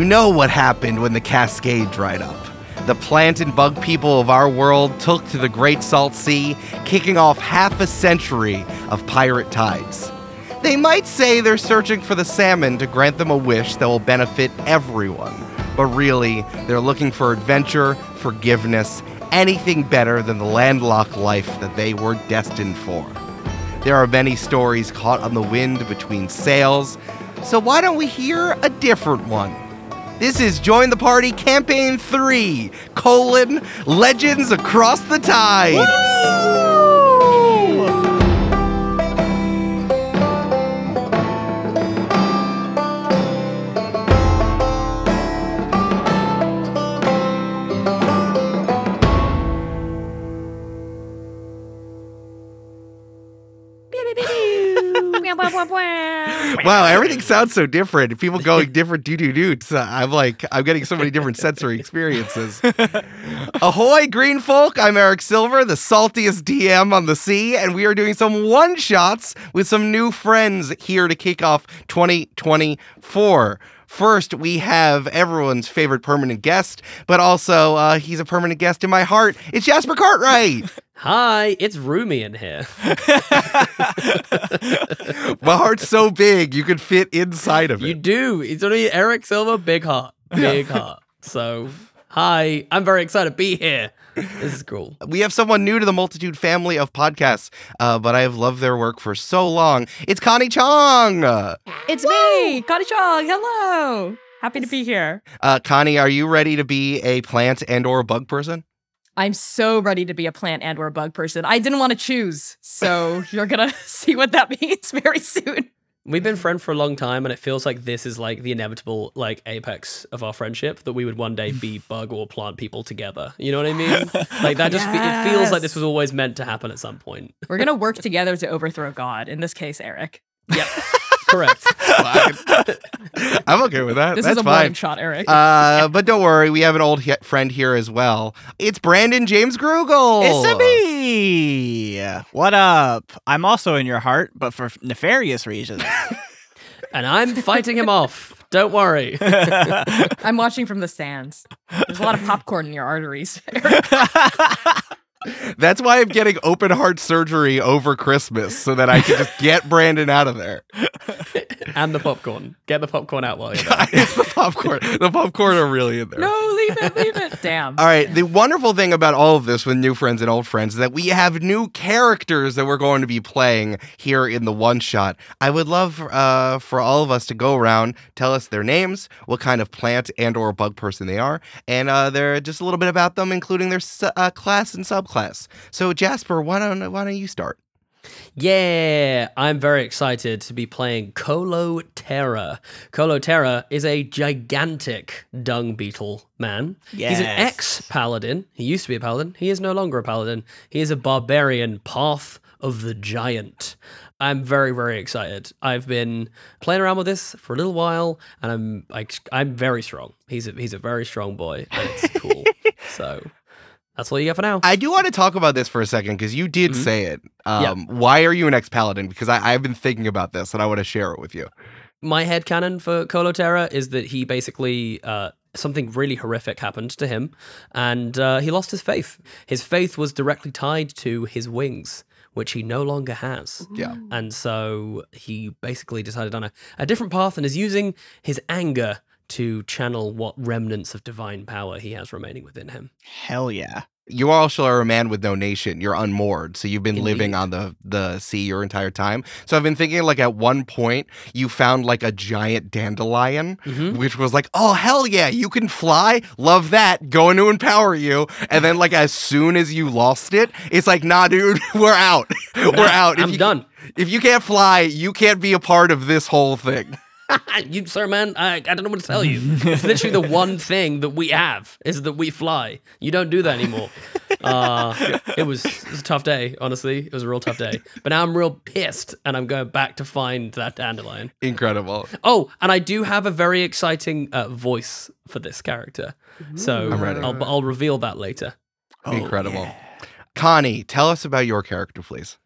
You know what happened when the Cascade dried up. The plant and bug people of our world took to the Great Salt Sea, kicking off half a century of pirate tides. They might say they're searching for the salmon to grant them a wish that will benefit everyone, but really, they're looking for adventure, forgiveness, anything better than the landlocked life that they were destined for. There are many stories caught on the wind between sails, so why don't we hear a different one? This is Join the Party Campaign 3, colon, Legends Across the Tide. Wow, everything sounds so different. People going different doo doo doo. I'm like, I'm getting so many different sensory experiences. Ahoy, green folk! I'm Eric Silver, the saltiest DM on the sea, and we are doing some one shots with some new friends here to kick off 2024. First, we have everyone's favorite permanent guest, but also uh, he's a permanent guest in my heart. It's Jasper Cartwright. Hi, it's roomy in here. my heart's so big you could fit inside of it. You do. It's only Eric Silver, big heart, big heart. So, hi, I'm very excited to be here. This is cool. We have someone new to the multitude family of podcasts, uh, but I have loved their work for so long. It's Connie Chang. It's me, Connie Chang. Hello. Happy to be here. Uh, Connie, are you ready to be a plant and or a bug person? I'm so ready to be a plant and or a bug person. I didn't want to choose, so you're gonna see what that means very soon. We've been friends for a long time, and it feels like this is like the inevitable like apex of our friendship that we would one day be bug or plant people together. You know what I mean? Like that just fe- it feels like this was always meant to happen at some point. We're gonna work together to overthrow God. In this case, Eric. Yep. Correct. I'm okay with that. This That's is a fine. shot, Eric. Uh, but don't worry, we have an old he- friend here as well. It's Brandon James Grugle. It's a me. What up? I'm also in your heart, but for nefarious reasons. and I'm fighting him off. Don't worry. I'm watching from the stands. There's a lot of popcorn in your arteries. Eric. That's why I'm getting open heart surgery over Christmas so that I can just get Brandon out of there. and the popcorn. Get the popcorn out while you're there. it's the popcorn. The popcorn are really in there. no, leave it, leave it. Damn. All right. The wonderful thing about all of this with new friends and old friends is that we have new characters that we're going to be playing here in the one shot. I would love uh, for all of us to go around, tell us their names, what kind of plant and or bug person they are, and uh, they're just a little bit about them, including their su- uh, class and subclass. So Jasper, why don't why don't you start? Yeah, I'm very excited to be playing Colo Tera. Colo Tera is a gigantic dung beetle man. He's an ex paladin. He used to be a paladin. He is no longer a paladin. He is a barbarian, Path of the Giant. I'm very, very excited. I've been playing around with this for a little while, and I'm like, I'm very strong. He's a he's a very strong boy, and it's cool. so that's all you got for now. I do want to talk about this for a second because you did Mhm. say it. Yeah. Um, Why are you an ex paladin? Because I, I've been thinking about this and I want to share it with you. my head canon for Colo Tera is that he basically uh, something really horrific happened to him, and uh, he lost his faith. His faith was directly tied to his wings, which he no longer has. Yeah. And so he basically decided on a, a different path and is using his anger to channel what remnants of divine power he has remaining within him. Hell yeah. You also are a man with no nation. You're unmoored, so you've been living on the the sea your entire time. So I've been thinking, like at one point, you found like a giant dandelion, Mhm. which was like, oh hell yeah, you can fly. Love that. Going to empower you. And then like as soon as you lost it, it's like, nah, dude, we're out. we're out. If I'm you- done. If you can't fly, you can't be a part of this whole thing. you, sir, man, I, I don't know what to tell you. It's literally the one thing that we have is that we fly. You don't do that anymore. Uh, it was it was a tough day, honestly. It was a real tough day. But now I'm real pissed, and I'm going back to find that dandelion. Incredible. Oh, and I do have a very exciting uh, voice for this character, so I'm ready. I'll, I'll reveal that later. Oh, Incredible. yeah. Connie, tell us about your character, please.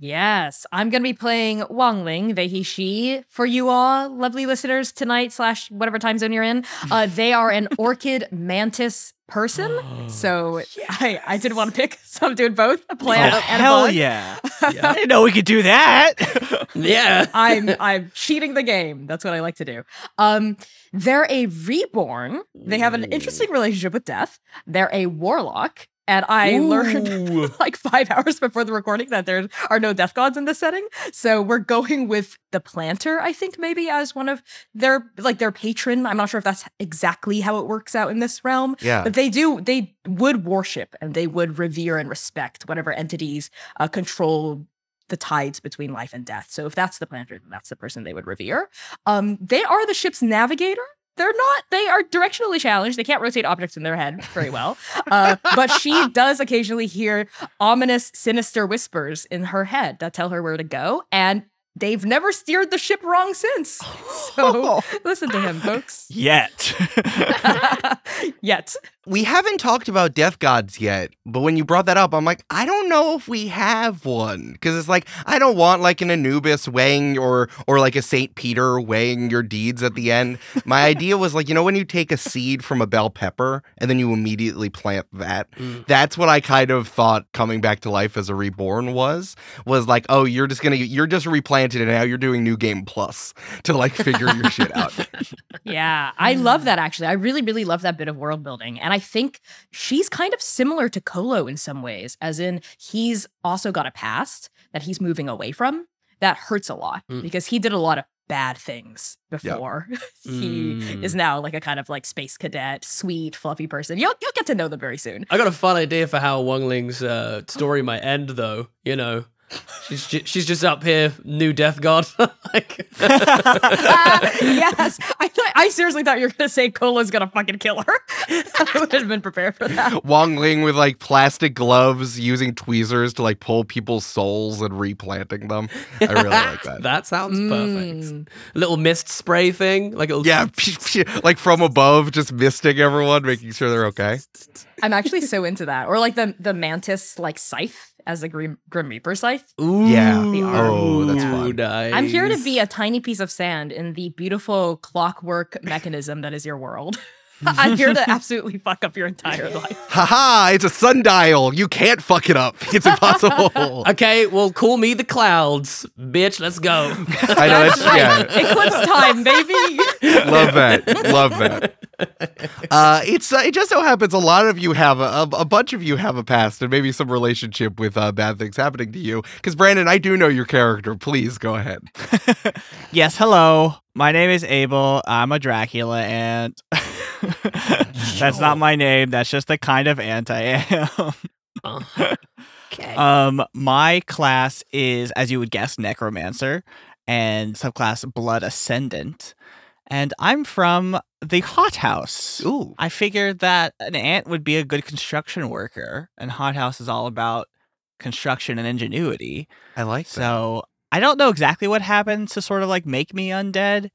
Yes, I'm going to be playing Wangling, they, he, she. For you all, lovely listeners, tonight slash whatever time zone you're in, uh, they are an orchid mantis person. So I, I didn't want to pick, so I'm doing both a plant Oh, and a hell bug. yeah. I didn't know we could do that. Yeah. I'm I'm cheating the game. That's what I like to do. Um, they're a reborn. They have an interesting relationship with death. They're a warlock, and I learned like five hours before the recording that there are no death gods in this setting. So we're going with the planter, I think, maybe as one of their like their patron. I'm not sure if that's exactly how it works out in this realm. Yeah. But they do, they would worship and they would revere and respect whatever entities uh, control the tides between life and death. So if that's the planter, then that's the person they would revere. Um, they are the ship's navigator. They're not, they are directionally challenged. They can't rotate objects in their head very well. Uh, but she does occasionally hear ominous, sinister whispers in her head that tell her where to go. And they've never steered the ship wrong since. So listen to him, folks. Yet. Yet. we haven't talked about death gods yet, but when you brought that up, I'm like, I don't know if we have one because it's like I don't want like an Anubis weighing or or like a Saint Peter weighing your deeds at the end. My idea was like, you know, when you take a seed from a bell pepper and then you immediately plant that. Mm. That's what I kind of thought coming back to life as a reborn was was like, oh, you're just gonna you're just replanted and now you're doing new game plus to like figure your shit out. Yeah, I love that actually. I really, really love that bit of world building. And I think she's kind of similar to Colo in some ways, as in he's also got a past that he's moving away from that hurts a lot Mm. because he did a lot of bad things Yeah. before he Mm. is now like a kind of like space cadet, sweet, fluffy person. You'll you'll get to know them very soon. I got a fun idea for how Wangling's uh, story might end, though. You know, she's ju- she's just up here, new death god. like, yes, I thought I seriously thought you were gonna say Colo's gonna fucking kill her. I would have been prepared for that. Wangling with like plastic gloves using tweezers to like pull people's souls and replanting them. I really like that. that sounds perfect. Mm. Little mist spray thing, like a little Yeah, like from above, just misting everyone, making sure they're okay. I'm actually so into that. Or like the the mantis like scythe as a Grim, Grim Reaper scythe. Ooh, Yeah. The arm. Oh, that's Yeah. fun. Nice. I'm here to be a tiny piece of sand in the beautiful clockwork mechanism that is your world. I'm here to absolutely fuck up your entire life. Haha, it's a sundial. You can't fuck it up. It's impossible. Okay, well, call me the clouds, bitch. Let's go. I know that's yeah. Eclipse time, baby. Love that. Love that. Uh, it's uh, it just so happens a lot of you have a, a, a bunch of you have a past and maybe some relationship with uh, bad things happening to you. Because Brandon, I do know your character. Please go ahead. yes, hello. My name is Abel. I'm a Dracula and that's not my name. That's just the kind of ant I am. Okay. Um, my class is, as you would guess, necromancer, and subclass blood ascendant. And I'm from the hothouse. Ooh. I figured that an ant would be a good construction worker, and hothouse is all about construction and ingenuity. I like that. So I don't know exactly what happened to sort of like make me undead,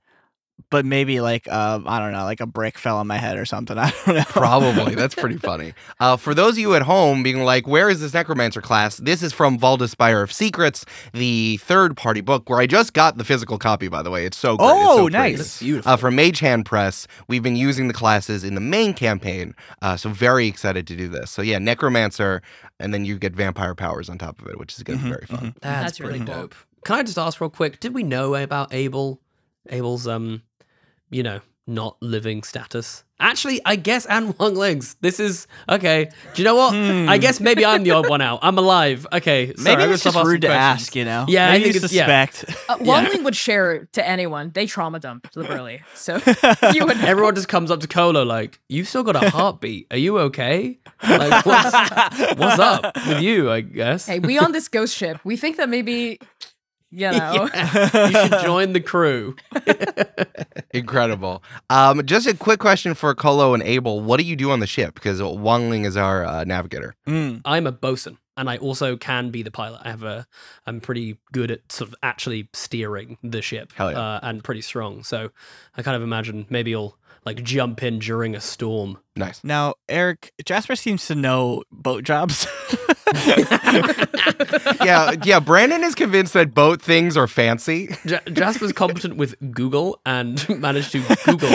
but maybe like um, I don't know, like a brick fell on my head or something. I don't know. Probably. That's pretty funny. Uh, for those of you at home being like, where is this Necromancer class? This is from Valda's Spire of Secrets, the third party book, where I just got the physical copy, by the way. It's so great. It's Oh, so nice. pretty. beautiful. Uh, from Mage Hand Press, we've been using the classes in the main campaign, uh, so very excited to do this. So yeah, Necromancer, and then you get vampire powers on top of it, which is going to be Mhm, very fun. That's, That's pretty really cool. dope. Can I just ask real quick? Did we know about Abel? Abel's um, you know, not living status. Actually, I guess and Wangling's. This is okay. Do you know what? I guess maybe I'm the odd one out. I'm alive. Okay, sorry, I'm Maybe gonna it's just rude to questions. ask, you know? Yeah, I think you it's- yeah. suspect. Uh, Yeah. Wangling would share to anyone. They trauma dump liberally. So you would Everyone just comes up to Colo like, "You still got a heartbeat? Are you okay? Like, what's, what's up with you? I guess." Hey, we on this ghost ship. We think that maybe, you know. Yeah. you should join the crew. Incredible. Um, just a quick question for Colo and Abel. What do you do on the ship? Because Wangling is our uh, navigator. Mm. I'm a bosun, and I also can be the pilot. I have a, I'm pretty good at sort of actually steering the ship, Hell yeah. uh, and pretty strong. So I kind of imagine maybe I'll like jump in during a storm. Nice. Now, Eric, Jasper seems to know boat jobs. yeah, yeah. Brandon is convinced that boat things are fancy. Ja- Jasper's competent with Google and managed to Google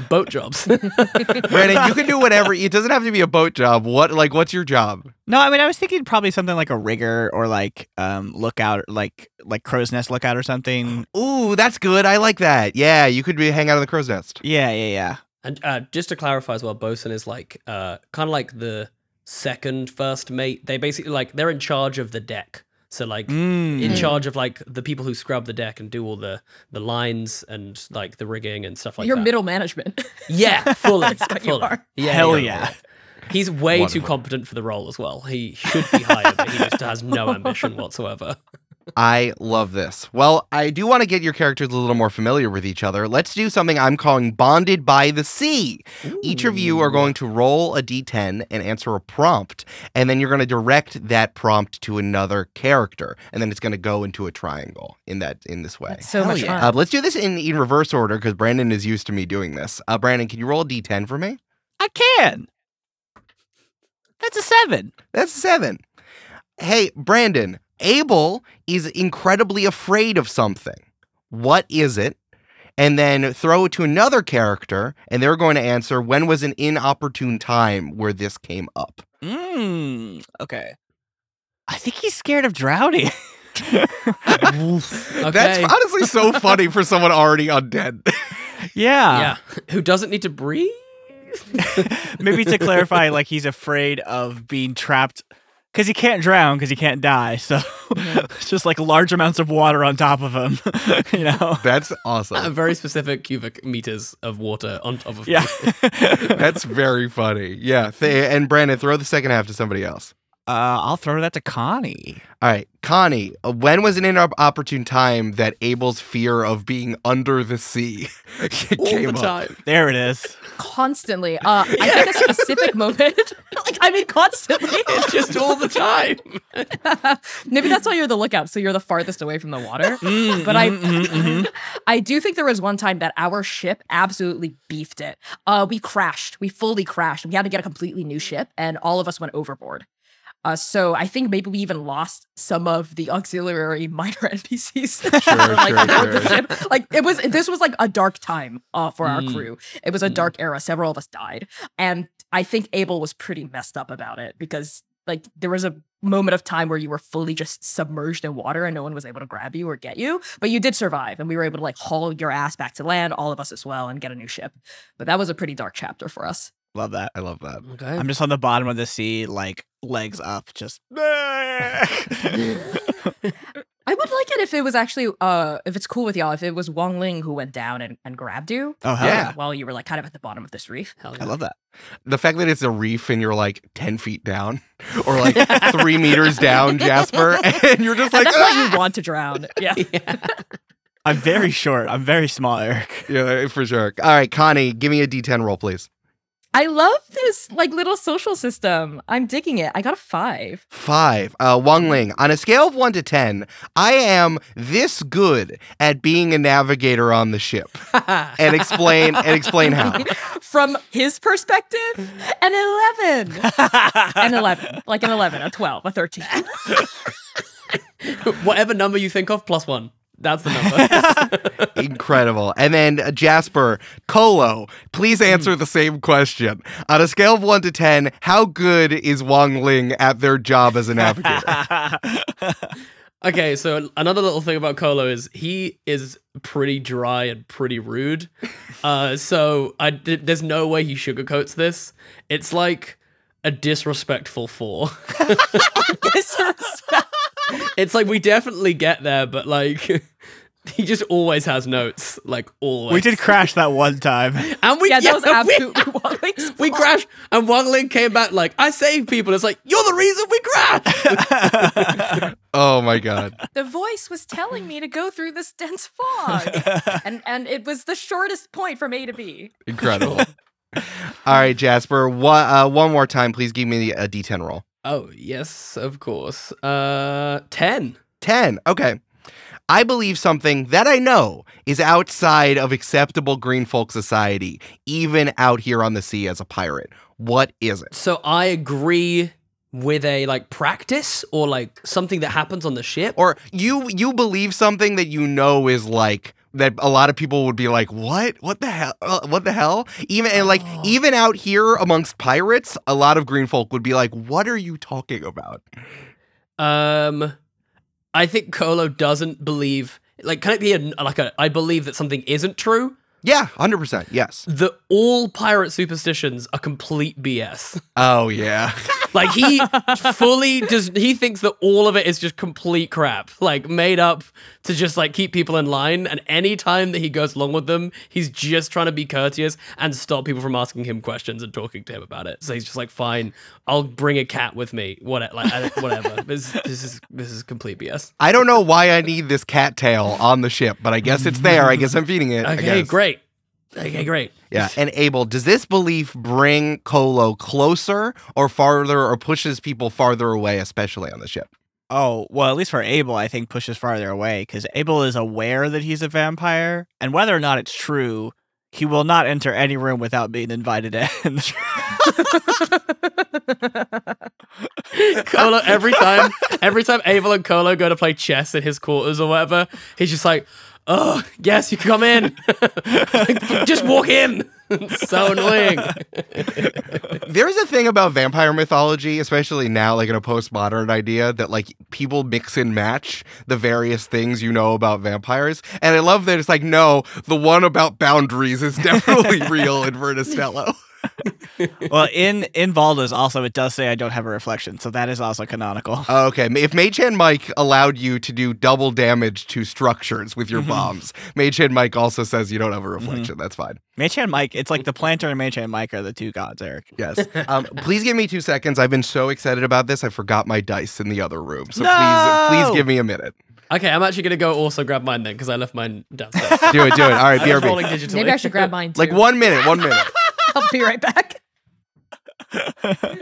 boat jobs. Brandon, you can do whatever. It doesn't have to be a boat job. What like what's your job? No, I mean I was thinking probably something like a rigger or like um lookout like like crow's nest lookout or something. Ooh, that's good. I like that. Yeah, you could be hang out in the crow's nest. Yeah, yeah, yeah. and uh, just to clarify as well, bosun is like uh, kind of like the second first mate. They basically like they're in charge of the deck. So like Mm. in charge of like the people who scrub the deck and do all the the lines and like the rigging and stuff like that. You're middle management. Yeah, fully. That's what you fully. are. Yeah, Hell yeah. yeah. He's way too competent for the role as well. He should be hired, but he just has no ambition whatsoever. I love this. Well, I do want to get your characters a little more familiar with each other. Let's do something I'm calling Bonded by the Sea. Each of you are going to roll a d10 and answer a prompt, and then you're going to direct that prompt to another character, and then it's going to go into a triangle in that in this way. That's so Hell much yeah. fun. Uh, let's do this in, in reverse order because Brandon is used to me doing this. Uh, Brandon, can you roll a d10 for me? I can. That's a seven. That's a seven. Hey, Brandon, Abel is incredibly afraid of something. What is it? And then throw it to another character, and they're going to answer when was an inopportune time where this came up. Mm, okay. I think he's scared of drowning. Okay. That's honestly so funny for someone already undead. yeah. yeah. Who doesn't need to breathe? Maybe to clarify, like he's afraid of being trapped because he can't drown because he can't die. So it's just like large amounts of water on top of him. you know. That's Uh, awesome. very specific cubic meters of water on top of Yeah. That's very funny. Yeah. Th- and Brandon, throw the second half to somebody else. Uh, I'll throw that to Connie. All right, Connie, uh, when was an inopportune time that Abel's fear of being under the sea all came the up? time. There it is. constantly. Uh, I think a specific moment. like I mean, constantly. It's just all the time. Maybe that's why you're the lookout, so you're the farthest away from the water. Mm, But I, mhm, mhm, mhm. I do think there was one time that our ship absolutely beefed it. Uh, we crashed. We fully crashed. We had to get a completely new ship, and all of us went overboard. Uh, so I think maybe we even lost some of the auxiliary minor NPCs. Sure, like, sure, aboard the sure. ship. Like it was. This was like a dark time uh, for our Mm. crew. It was a Mm. dark era. Several of us died, and I think Abel was pretty messed up about it because like there was a moment of time where you were fully just submerged in water and no one was able to grab you or get you but you did survive and we were able to like haul your ass back to land all of us as well and get a new ship but that was a pretty dark chapter for us Love that. I love that. Okay. I'm just on the bottom of the sea, like legs up, just. i would like it if it was actually uh if it's cool with y'all if it was Wangling who went down and, and grabbed you oh hell Yeah. yeah! while you were like kind of at the bottom of this reef Hell yeah. I love that. The fact that it's a reef and you're like 10 feet down or like three meters down, Jasper, and you're just and like, that's why "Ah!" you want to drown yeah I'm very short. I'm very small, Eric. yeah, for sure. All right, Connie, give me a D10 roll, please. I love this like little social system i'm digging it i got a five Five. Uh, Wangling, on a scale of one to 10, I am this good at being a navigator on the ship. And explain and explain how. from his perspective an 11 an 11 like an 11 a 12 a 13 Whatever number you think of, plus one. That's the number. Incredible. And then uh, Jasper, Colo, please answer the same question. On a scale of 1 to 10, how good is Wangling at their job as a navigator? okay, so another little thing about Colo is he is pretty dry and pretty rude. Uh, so I there's no way he sugarcoats this. It's like a disrespectful four. it's like we definitely get there, but like he just always has notes, like always. we did crash that one time. and we yeah that was we- absolutely Wong We crashed, and Wangling came back like, "I saved people." It's like you're the reason we crashed. oh my God. the voice was telling me to go through this dense fog and and it was the shortest point from a to b Incredible. All right, Jasper, one, uh, one more time, please give me a D10 roll. Oh yes, of course. Uh, ten. 10. Okay. I believe something that I know is outside of acceptable green folk society, even out here on the sea as a pirate. What is it? So I agree with a like practice or like something that happens on the ship. Or you you believe something that you know is like that a lot of people would be like, "What? What the hell? Uh, what the hell?" Even and like Oh. even out here amongst pirates, a lot of green folk would be like, "What are you talking about?" Um, I think Colo doesn't believe. Like, can it be a, like a? I believe that something isn't true. Yeah, 100%. Yes. That all pirate superstitions are complete BS. Oh yeah. Like he fully does. He thinks that all of it is just complete crap, like made up to just like keep people in line. And any time that he goes along with them, he's just trying to be courteous and stop people from asking him questions and talking to him about it. So he's just like, "Fine, I'll bring a cat with me. What, like, whatever." This, this is this is complete BS. I don't know why I need this cattail on the ship, but I guess it's there. I guess I'm feeding it. I Okay, guess. great. Okay, great. Yeah, and Abel, does this belief bring Colo closer or farther or pushes people farther away, especially on the ship? Oh, well, at least for Abel, I think pushes farther away because Abel is aware that he's a vampire, and whether or not it's true, he will not enter any room without being invited in. Colo every time every time Abel and Colo go to play chess in his quarters or whatever, he's just like, Oh, yes, you can come in. Like, just walk in. It's so annoying. There's a thing about vampire mythology, especially now, like in a postmodern idea, that like people mix and match the various things you know about vampires. And I love that it's like, no, the one about boundaries is definitely real in Verda Stello. well, in in Valda's also it does say I don't have a reflection, so that is also canonical. Okay, if Mage Hand Mike allowed you to do double damage to structures with your bombs, Mage Hand Mike also says you don't have a reflection. That's fine. Mage Hand Mike, it's like the planter and Mage Hand Mike are the two gods, Eric. Yes. Um, please give me two seconds. I've been so excited about this. I forgot my dice in the other room. So No! please, please give me a minute. Okay, I'm actually gonna go also grab mine then because I left mine downstairs. Do it, do it. All right, I was rolling BRB. Maybe I should grab mine too. Like one minute, one minute. I'll be right back.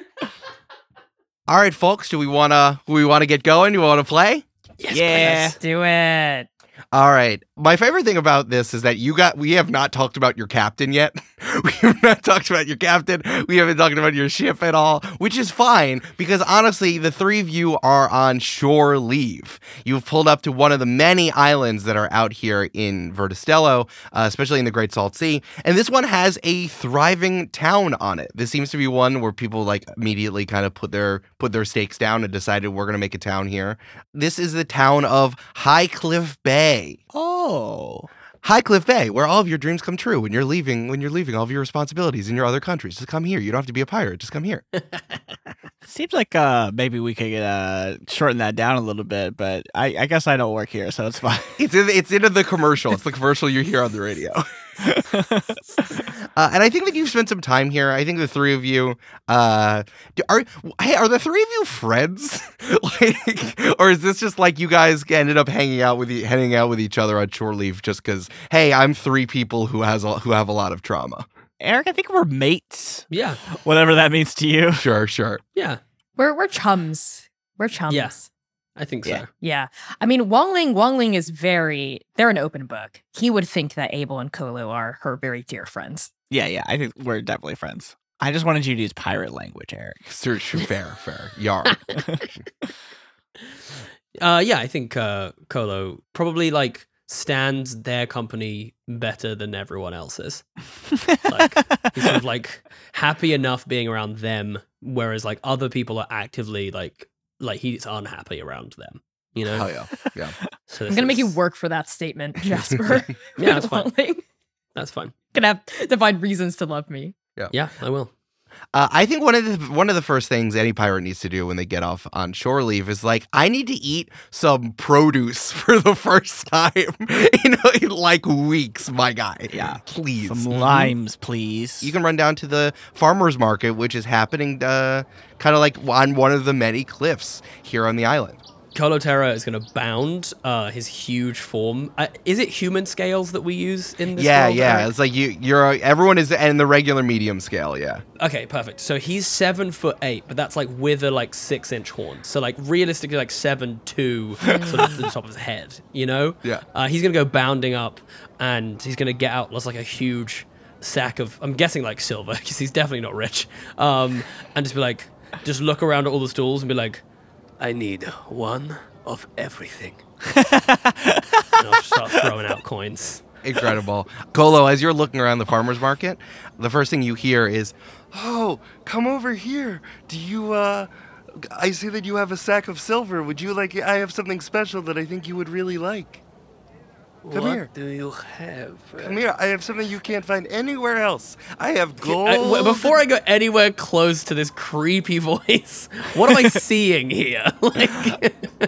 All right, folks. Do we wanna we wanna get going? Do we wanna play? Yes, Yeah. please. Do it. All right. My favorite thing about this is that you got we have not talked about your captain yet. we have not talked about your captain. We haven't talked about your ship at all, which is fine because honestly, the three of you are on shore leave. You've pulled up to one of the many islands that are out here in Verda Stello, uh, especially in the Great Salt Sea, and this one has a thriving town on it. This seems to be one where people like immediately kind of put their put their stakes down and decided we're going to make a town here. This is the town of High Cliff Bay. Oh. Highcliffe Bay, where all of your dreams come true when you're leaving when you're leaving all of your responsibilities in your other countries. Just come here. You don't have to be a pirate. Just come here. Seems like uh maybe we could uh shorten that down a little bit, but I, I guess I don't work here, so it's fine. It's in, it's into the commercial. It's the commercial you hear on the radio. Uh, and I think that you've spent some time here. I think the three of you uh, do- are hey, are the three of you friends? like, or is this just like you guys ended up hanging out with e- hanging out with each other on shore leave just because? Hey, I'm three people who has a, who have a lot of trauma. Eric, I think we're mates. Yeah, Whatever that means to you. Sure, sure. yeah, We're we're chums. We're chums. Yes. I think so. Yeah. Yeah. I mean, Wangling, Wangling is very, they're an open book. He would think that Abel and Colo are her very dear friends. Yeah, yeah. I think we're definitely friends. I just wanted you to use pirate language, Eric. Sure, sure, fair, fair. Yar. Uh, yeah, I think uh, Colo probably like stands their company better than everyone else's. Like, He's sort of like happy enough being around them, whereas like other people are actively like like he's unhappy around them. You know. Oh yeah, yeah. So I'm going to make you work for that statement, Jasper. Yeah, that's fine. That's fine. Gonna have to find reasons to love me. Yeah, yeah, I will. Uh, I think one of the one of the first things any pirate needs to do when they get off on shore leave is like, I need to eat some produce for the first time in, in like weeks, my guy. Yeah. please. Some limes, please. You can run down to the farmers market, which is happening uh, kind of like on one of the many cliffs here on the island. Colo Tera is going to bound uh, his huge form. Uh, is it human scales that we use in this? yeah, world, yeah. Eric? It's like you, you're everyone is in the regular medium scale. Yeah. Okay, perfect. So he's seven foot eight, but that's like with a like six inch horn. So like realistically, like seven two, sort of to the top of his head. You know? Yeah. Uh, he's gonna go bounding up, and he's gonna get out just like a huge sack of. I'm guessing like silver because he's definitely not rich. Um, and just be like, just look around at all the stools and be like, I need one of everything. and I'll start throwing out coins. Incredible. Colo, as you're looking around the farmer's market, the first thing you hear is, Oh, come over here. Do you, uh, I see that you have a sack of silver. Would you like, I have something special that I think you would really like. Come what here. do you have? Come here. I have something you can't find anywhere else. I have gold. I- w- before I go anywhere close to this creepy voice, what am I seeing here? like,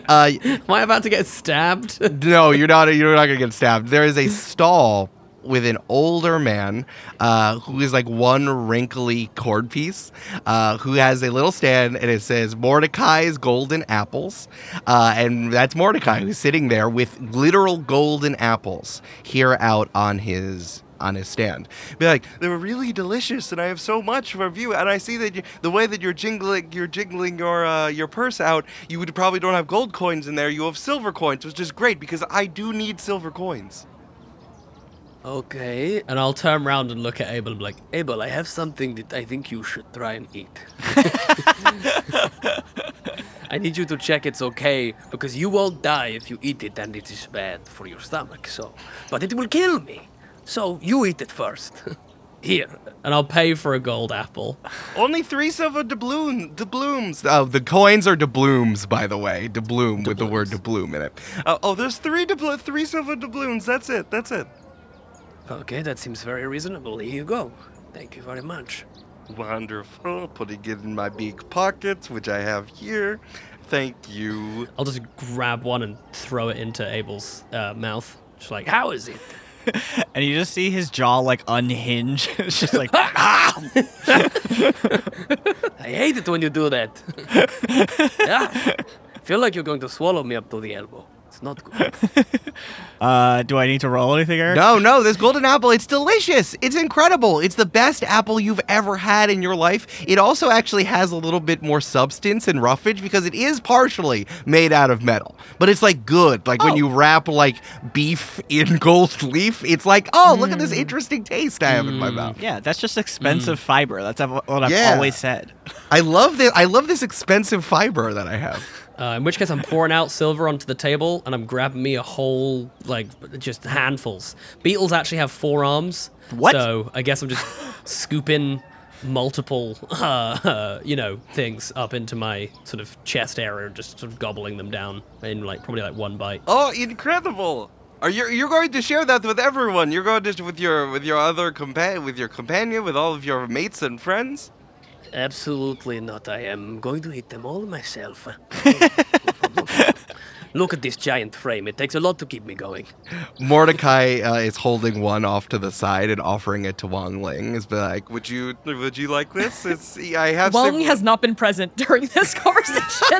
uh, am I about to get stabbed? no, you're not. You're not gonna get stabbed. There is a stall with an older man uh, who is like one wrinkly cord piece, uh, who has a little stand and it says Mordecai's Golden Apples, uh, and that's Mordecai who's sitting there with literal golden apples here out on his on his stand. Be like, They were really delicious, and I have so much for you. And I see that you, the way that you're jingling, you're jingling your uh, your purse out. You would probably don't have gold coins in there. You have silver coins, which is great because I do need silver coins. Okay, and I'll turn around and look at Abel and be like, Abel, I have something that I think you should try and eat. I need you to check it's okay because you won't die if you eat it and it is bad for your stomach. So, but it will kill me. So you eat it first. Here, and I'll pay for a gold apple. Only three silver doubloon, doubloons. oh, the coins are doubloons, by the way, doubloon with the word doubloon in it. Uh, oh, there's three doublo- three silver doubloons. That's it. That's it. Okay, that seems very reasonable. Here you go. Thank you very much. Wonderful. Putting it in my big pockets, which I have here. Thank you. I'll just grab one and throw it into Abel's uh, mouth. Just like, how is it? And you just see his jaw like unhinge. it's just like ah! I hate it when you do that. yeah. Feel like you're going to swallow me up to the elbow. It's not good. uh do I need to roll anything, Eric? No, no, this golden apple, it's delicious. It's incredible. It's the best apple you've ever had in your life. It also actually has a little bit more substance and roughage because it is partially made out of metal. But it's like good. Like when Oh. you wrap like beef in gold leaf, it's like, oh, look at this interesting taste I have in my mouth. Yeah, that's just expensive fiber. That's what I've Yeah. always said. I love this. I love this expensive fiber that I have. Uh, in which case, I'm pouring out silver onto the table and I'm grabbing me a whole, like, just handfuls. Beetles actually have four arms. What? So I guess I'm just scooping multiple, uh, you know, things up into my sort of chest area and just sort of gobbling them down in, like, probably like one bite. Oh, incredible! Are you you're going to share that with everyone? You're going to with your with your other compa- with your companion, with all of your mates and friends. Absolutely not. I am going to eat them all myself. Look at this giant frame. It takes a lot to keep me going. Mordecai uh, is holding one off to the side and offering it to Wangling. Is be like, Would you would you like this? It's I have. Wong some- has not been present during this conversation.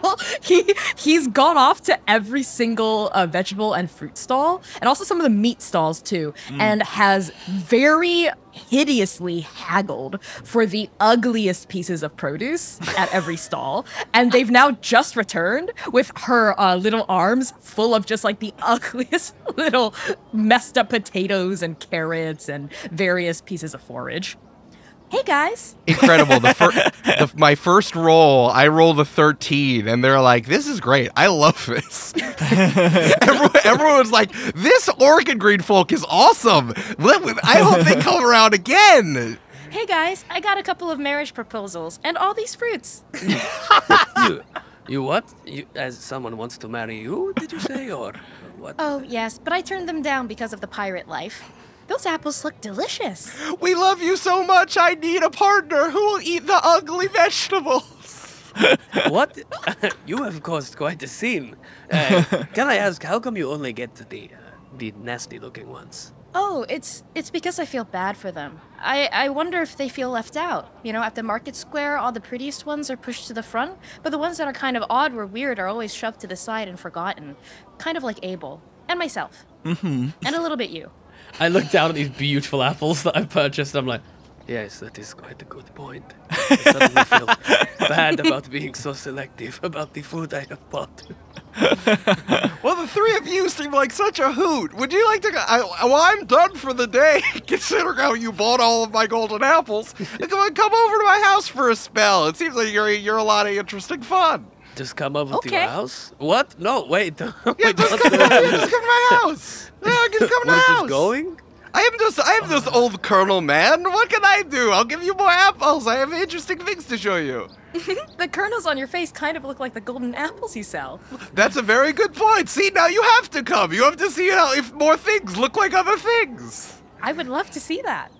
Well, he he's gone off to every single uh, vegetable and fruit stall, and also some of the meat stalls too, and has very hideously haggled for the ugliest pieces of produce at every stall. And they've now just returned with her uh, little arms full of just like the ugliest little messed up potatoes and carrots and various pieces of forage. Hey guys. incredible. The, fir- the my first roll, I rolled a thirteen, and they're like, "This is great. I love this." everyone, everyone's like, "This orchid green folk is awesome. Let- I hope they come around again." Hey guys, I got a couple of marriage proposals and all these fruits. you, you what? You, as someone wants to marry you, did you say, or what? Oh, yes, but I turned them down because of the pirate life. Those apples look delicious. We love you so much. I need a partner who will eat the ugly vegetables. what? you have caused quite a scene. Uh, can I ask, how come you only get the uh, the nasty-looking ones? Oh, it's it's because I feel bad for them. I, I wonder if they feel left out. You know, at the market square, all the prettiest ones are pushed to the front, but the ones that are kind of odd or weird are always shoved to the side and forgotten. Kind of like Abel. And myself. Mm-hmm. And a little bit you. I look down at these beautiful apples that I've purchased. I'm like, Yes, that is quite a good point. I suddenly feel bad about being so selective about the food I have bought. Well, the three of you seem like such a hoot. Would you like to go? I, well, I'm done for the day, considering how you bought all of my golden apples. Come on, come over to my house for a spell. It seems like you're you're a lot of interesting fun. Just come over to Okay. your house? What? No, wait. Yeah, wait, just come, yeah, just come to my house. Yeah, just come to We're my just house. going? I am just I am just old Kernel man. What can I do? I'll give you more apples. I have interesting things to show you. The kernels on your face kind of look like the golden apples you sell. That's a very good point. See, now you have to come. You have to see how if more things look like other things. I would love to see that.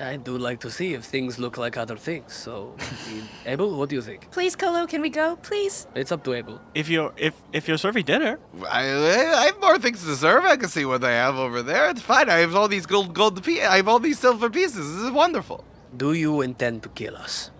I do like to see if things look like other things. So, Abel, what do you think? Please, Colo, can we go? Please? It's up to Abel. If you're if if you're serving dinner, I, I have more things to serve. I can see what they have over there. It's fine. I have all these gold gold pie- I have all these silver pieces. This is wonderful. Do you intend to kill us?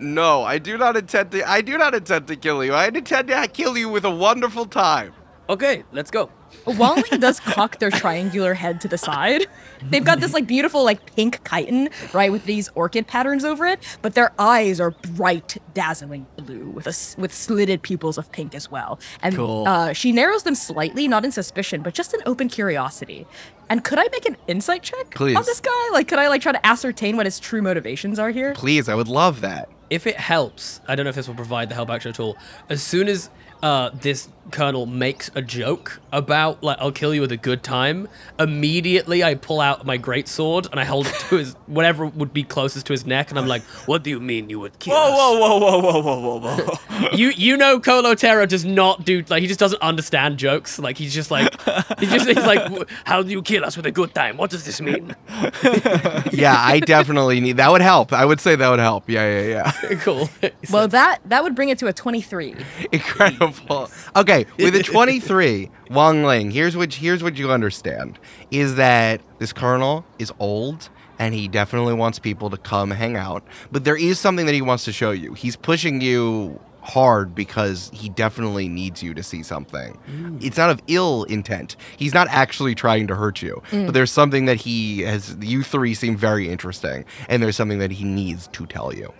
No, I do not intend to. I do not intend to kill you. I intend to kill you with a wonderful time. Okay, let's go. Wangling does cock their triangular head to the side. They've got this like beautiful like pink chitin, right, with these orchid patterns over it, but their eyes are bright, dazzling blue with a s- with slitted pupils of pink as well. And Cool. uh, she narrows them slightly, not in suspicion, but just in open curiosity. And could I make an insight check Please. on this guy? Like, could I like try to ascertain what his true motivations are here? Please, I would love that. If it helps, I don't know if this will provide the help action at all. As soon as uh, this kernel makes a joke about like I'll kill you with a good time, immediately I pull out my great sword and I hold it to his whatever would be closest to his neck, and I'm like, "What do you mean you would kill whoa, us?" whoa, whoa, whoa, whoa, whoa, whoa, whoa. you you know Colo Tera does not do like he just doesn't understand jokes. Like he's just like he just he's like how do you kill us with a good time? What does this mean? Yeah, I definitely need. That would help. I would say that would help. Yeah, yeah, yeah. cool. Well, that that would bring it to a 23. Incredible. Okay, with a 23, Wangling, here's what here's what you understand is that this kernel is old and he definitely wants people to come hang out, but there is something that he wants to show you. He's pushing you hard because he definitely needs you to see something. Mm. It's not of ill intent. He's not actually trying to hurt you, but mm. there's something that he has you three seem very interesting and there's something that he needs to tell you.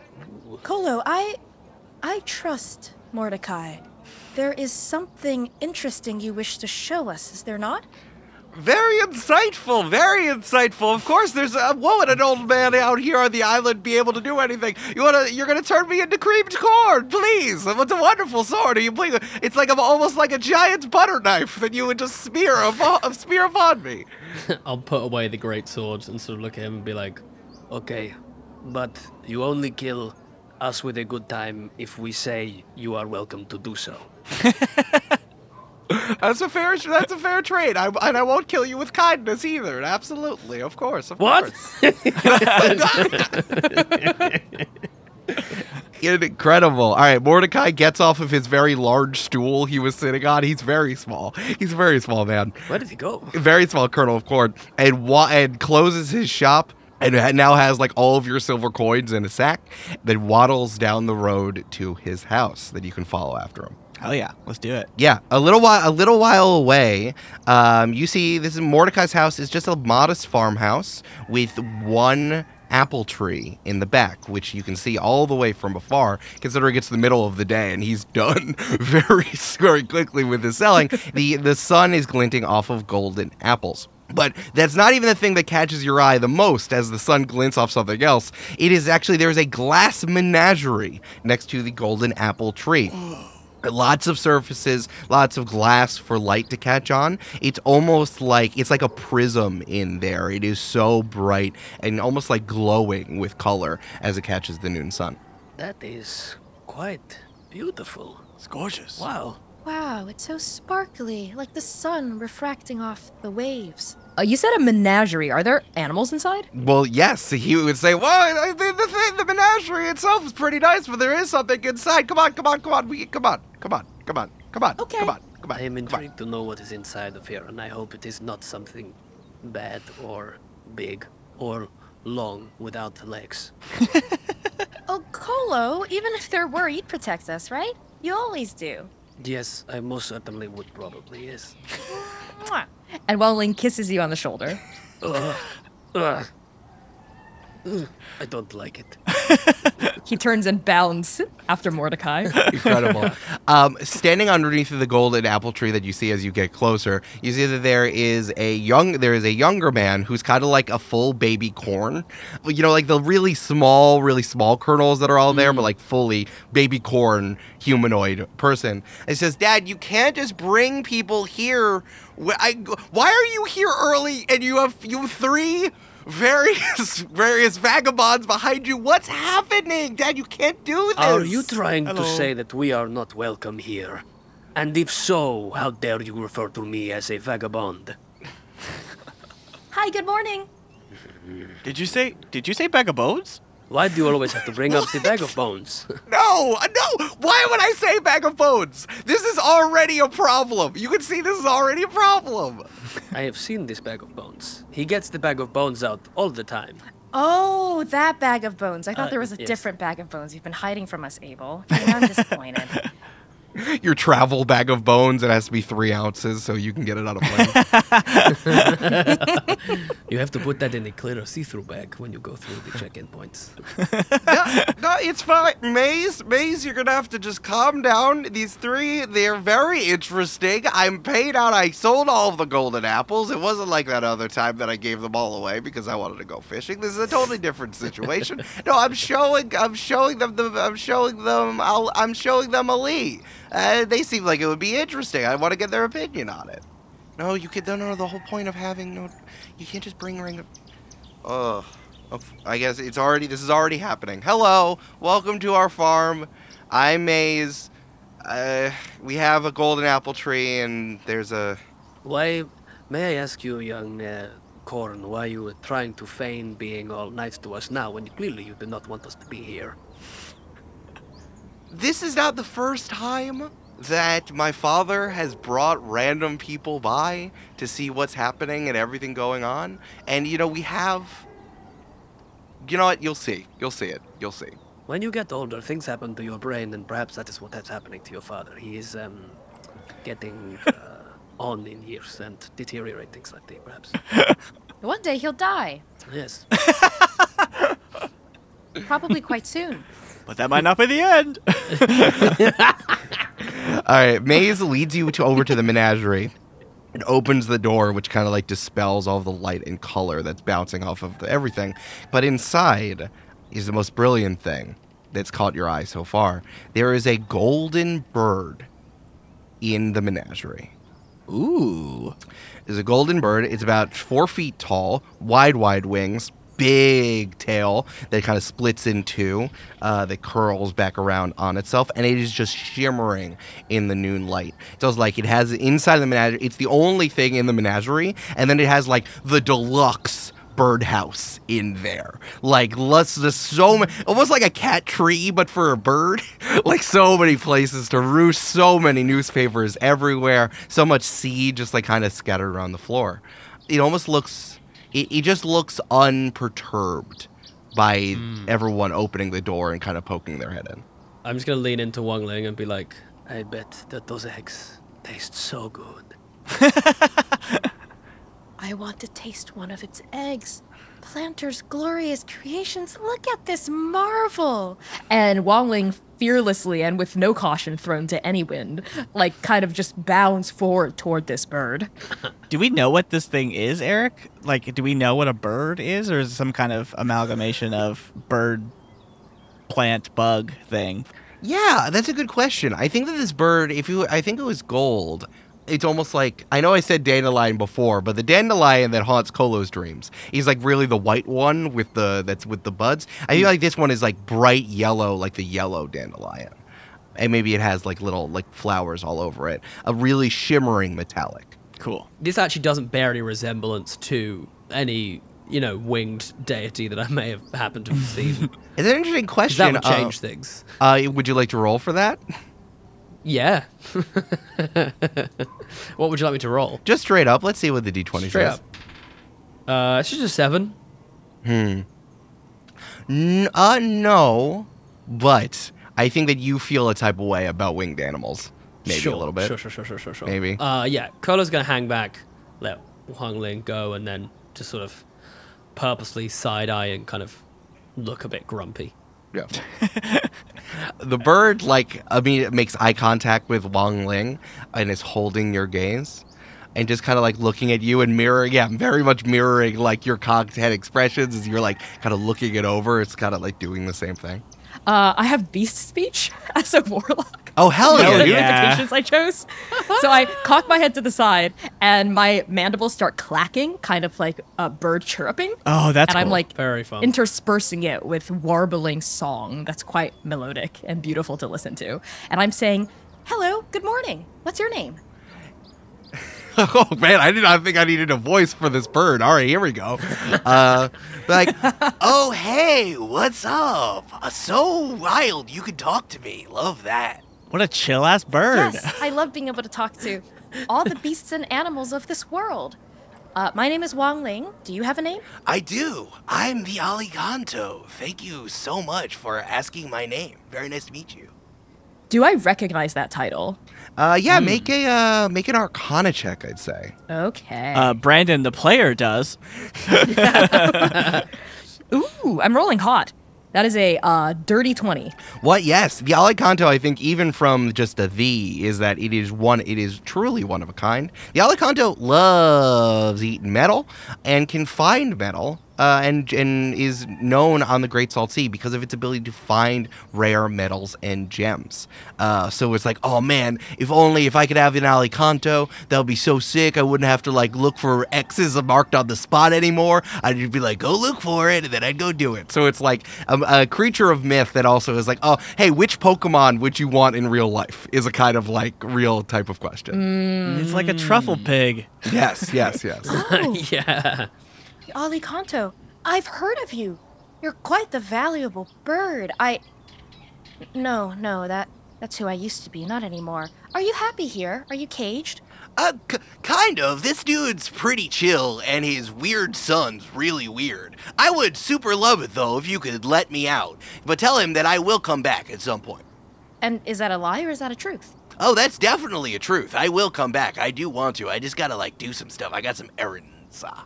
Colo, I. I trust Mordecai. There is something interesting you wish to show us, is there not? Very insightful, very insightful. Of course, there's a what would an old man out here on the island be able to do anything? You wanna, you're gonna turn me into creamed corn, please. What's a wonderful sword? Are you please? It's like I'm almost like a giant butter knife that you would just smear upon, smear upon me. I'll put away the great sword and sort of look at him and be like, okay, but you only kill us with a good time if we say you are welcome to do so. That's a fair, that's a fair trade. I, and I won't kill you with kindness either. Absolutely, of course, of What? course. Incredible. All right, Mordecai gets off of his very large stool he was sitting on. He's very small. He's a very small man. Where did he go? Very small kernel of corn. And wa- and closes his shop and ha- now has like all of your silver coins in a sack. that waddles down the road to his house that you can follow after him. Hell yeah, let's do it. Yeah, a little while, a little while away, um, you see this is Mordecai's house is just a modest farmhouse with one apple tree in the back, which you can see all the way from afar. Considering it's the middle of the day and he's done very very quickly with his selling, the the sun is glinting off of golden apples. But that's not even the thing that catches your eye the most as the sun glints off something else. It is actually there's a glass menagerie next to the golden apple tree. Lots of surfaces, lots of glass for light to catch on. It's almost like it's like a prism in there. It is so bright and almost like glowing with color as it catches the noon sun. That is quite beautiful. It's gorgeous. Wow. Wow, it's so sparkly, like the sun refracting off the waves. Uh, you said a menagerie. Are there animals inside? Well, yes, he would say, "Well, I think the thing, the menagerie itself is pretty nice, but there is something inside. Come on, come on, come on, we, come on, come on, come on, come on, Okay. come on, come on." I am intrigued to know what is inside of here, and I hope it is not something bad or big or long without legs. Oh, Colo, even if there were, you'd protect us, right? You always do. Yes, I most certainly would probably, yes. And Wangling kisses you on the shoulder. Ugh. Ugh. I don't like it. He turns and bounds after Mordecai. Incredible. um, standing underneath the golden apple tree that you see as you get closer, you see that there is a young there is a younger man who's kind of like a full baby corn. You know, like the really small, really small kernels that are all there, but like fully baby corn humanoid person. It says, "Dad, you can't just bring people here. I, why are you here early and you have you have three various various vagabonds behind you? What's happening, Dad? You can't do this." Are you trying Hello. to say that we are not welcome here? And if so, how dare you refer to me as a vagabond? Hi, good morning. Did you say? Did you say bag of bones? Why do you always have to bring up the bag of bones? No, no. Why would I say bag of bones? This is already a problem. You can see this is already a problem. I have seen this bag of bones. He gets the bag of bones out all the time. Oh, that bag of bones. I thought Uh, there was a yes. different bag of bones. You've been hiding from us, Abel. I'm disappointed. Your travel bag of bones. It has to be three ounces, so you can get it on a plane. You have to put that in a clear see-through bag when you go through the check-in points. no, no, it's fine. Maze, Maze, you're gonna have to just calm down. These three, they're very interesting. I'm paid out. I sold all of the golden apples. It wasn't like that other time that I gave them all away because I wanted to go fishing. This is a totally different situation. no, I'm showing, I'm showing them the, I'm showing them, I'll, I'm showing them Ali. Uh, they seem like it would be interesting. I want to get their opinion on it. No, you could. No, no. The whole point of having no, you can't just bring ring. Ugh. Oh, I guess it's already. This is already happening. Hello, welcome to our farm. I'm Maze. Uh, we have a golden apple tree, and there's a. Why, may I ask you, young uh, Corn, why you were trying to feign being all nice to us now when clearly you do not want us to be here? This is not the first time that my father has brought random people by to see what's happening and everything going on. And you know, we have. You know what? You'll see. You'll see it. You'll see. When you get older, things happen to your brain, and perhaps that is what is happening to your father. He is um, getting uh, on in years and deteriorating slightly, perhaps. One day he'll die. Yes. Probably quite soon. But that might not be the end. All right, Maze leads you to over to the menagerie and opens the door, which kind of like dispels all the light and color that's bouncing off of the, everything. But inside is the most brilliant thing that's caught your eye so far. There is a golden bird in the menagerie. Ooh. There's a golden bird. It's about four feet tall, wide, wide wings, big tail that kind of splits in two, uh, that curls back around on itself, and it is just shimmering in the noon light. So it's like it has inside the menagerie. It's the only thing in the menagerie, and then it has like the deluxe birdhouse in there. Like let's just so many, almost like a cat tree, but for a bird. like so many places to roost, so many newspapers everywhere, so much seed just like kind of scattered around the floor. It almost looks, it, it just looks unperturbed by hmm. everyone opening the door and kind of poking their head in. I'm just gonna lean into Wangling and be like, I bet that those eggs taste so good. I want to taste one of its eggs. Planter's glorious creations. Look at this marvel. and Wangling fearlessly and with no caution thrown to any wind, like kind of just bounds forward toward this bird. Do we know what this thing is, Eric? Like, do we know what a bird is, or is it some kind of amalgamation of bird, plant, bug thing? Yeah, that's a good question. I think that this bird, if you, I think it was gold. It's almost like I know I said dandelion before, but the dandelion that haunts Colo's dreams, he's like really the white one with the that's with the buds. I feel like this one is like bright yellow, like the yellow dandelion, and maybe it has like little like flowers all over it. A really shimmering metallic. Cool. This actually doesn't bear any resemblance to any, you know, winged deity that I may have happened to have seen. It's an interesting question. that would change things. Uh, uh, would you like to roll for that? Yeah. what would you like me to roll? Just straight up. Let's see what the d20 Straight says. up. Uh, it's just a seven. Hmm. N- uh, no, but I think that you feel a type of way about winged animals. Maybe sure, a little bit. Sure, sure, sure, sure, sure, sure. Maybe. Uh, yeah. Colo's gonna hang back, let Wangling go, and then just sort of purposely side eye and kind of look a bit grumpy. Yeah. the bird like I mean it makes eye contact with Wangling and is holding your gaze and just kind of like looking at you and mirroring yeah, very much mirroring like your cocked head expressions as you're like kind of looking it over. It's kind of like doing the same thing. Uh, I have beast speech as a warlock. Oh hell Hell yeah, dude. yeah. Notifications I chose. so I cock my head to the side, and my mandibles start clacking, kind of like a bird chirruping. Oh, that's very fun. and I'm like Very fun. interspersing it with warbling song that's quite melodic and beautiful to listen to. And I'm saying, Hello, good morning. What's your name? oh man, I did not think I needed a voice for this bird. All right, here we go. Uh, like, oh hey, what's up? So wild, you could talk to me. Love that. What a chill ass bird. Yes, I love being able to talk to all the beasts and animals of this world. Uh, my name is Wangling. Do you have a name? I do. I'm the Alicanto. Thank you so much for asking my name. Very nice to meet you. do I recognize that title? Uh, yeah, make a uh, make an Arcana check. I'd say. Okay. Uh, Brandon, the player, does. Ooh, I'm rolling hot. That is a uh, dirty 20. What? Yes, the Alicanto. I think even from just a the is that it is one. It is truly one of a kind. The Alicanto loves eating metal and can find metal. Uh, and and is known on the Great Salt Sea because of its ability to find rare metals and gems. Uh, so it's like, oh man, if only if I could have an Alicanto, that would be so sick. I wouldn't have to like look for X's marked on the spot anymore. I'd just be like, go look for it, and then I'd go do it. So it's like a, a creature of myth that also is like, oh, hey, which Pokemon would you want in real life? Is a kind of like real type of question. It's like a truffle pig. Yes, yes, yes. Oh, yeah. Alicanto. I've heard of you. You're quite the valuable bird. I. No, no, that that's who I used to be, not anymore. Are you happy here? Are you caged? Uh, k- kind of. This dude's pretty chill, and his weird son's really weird. I would super love it though if you could let me out, but tell him that I will come back at some point. And is that a lie or is that a truth? Oh, that's definitely a truth. I will come back. I do want to. I just gotta like do some stuff. I got some errands. Uh.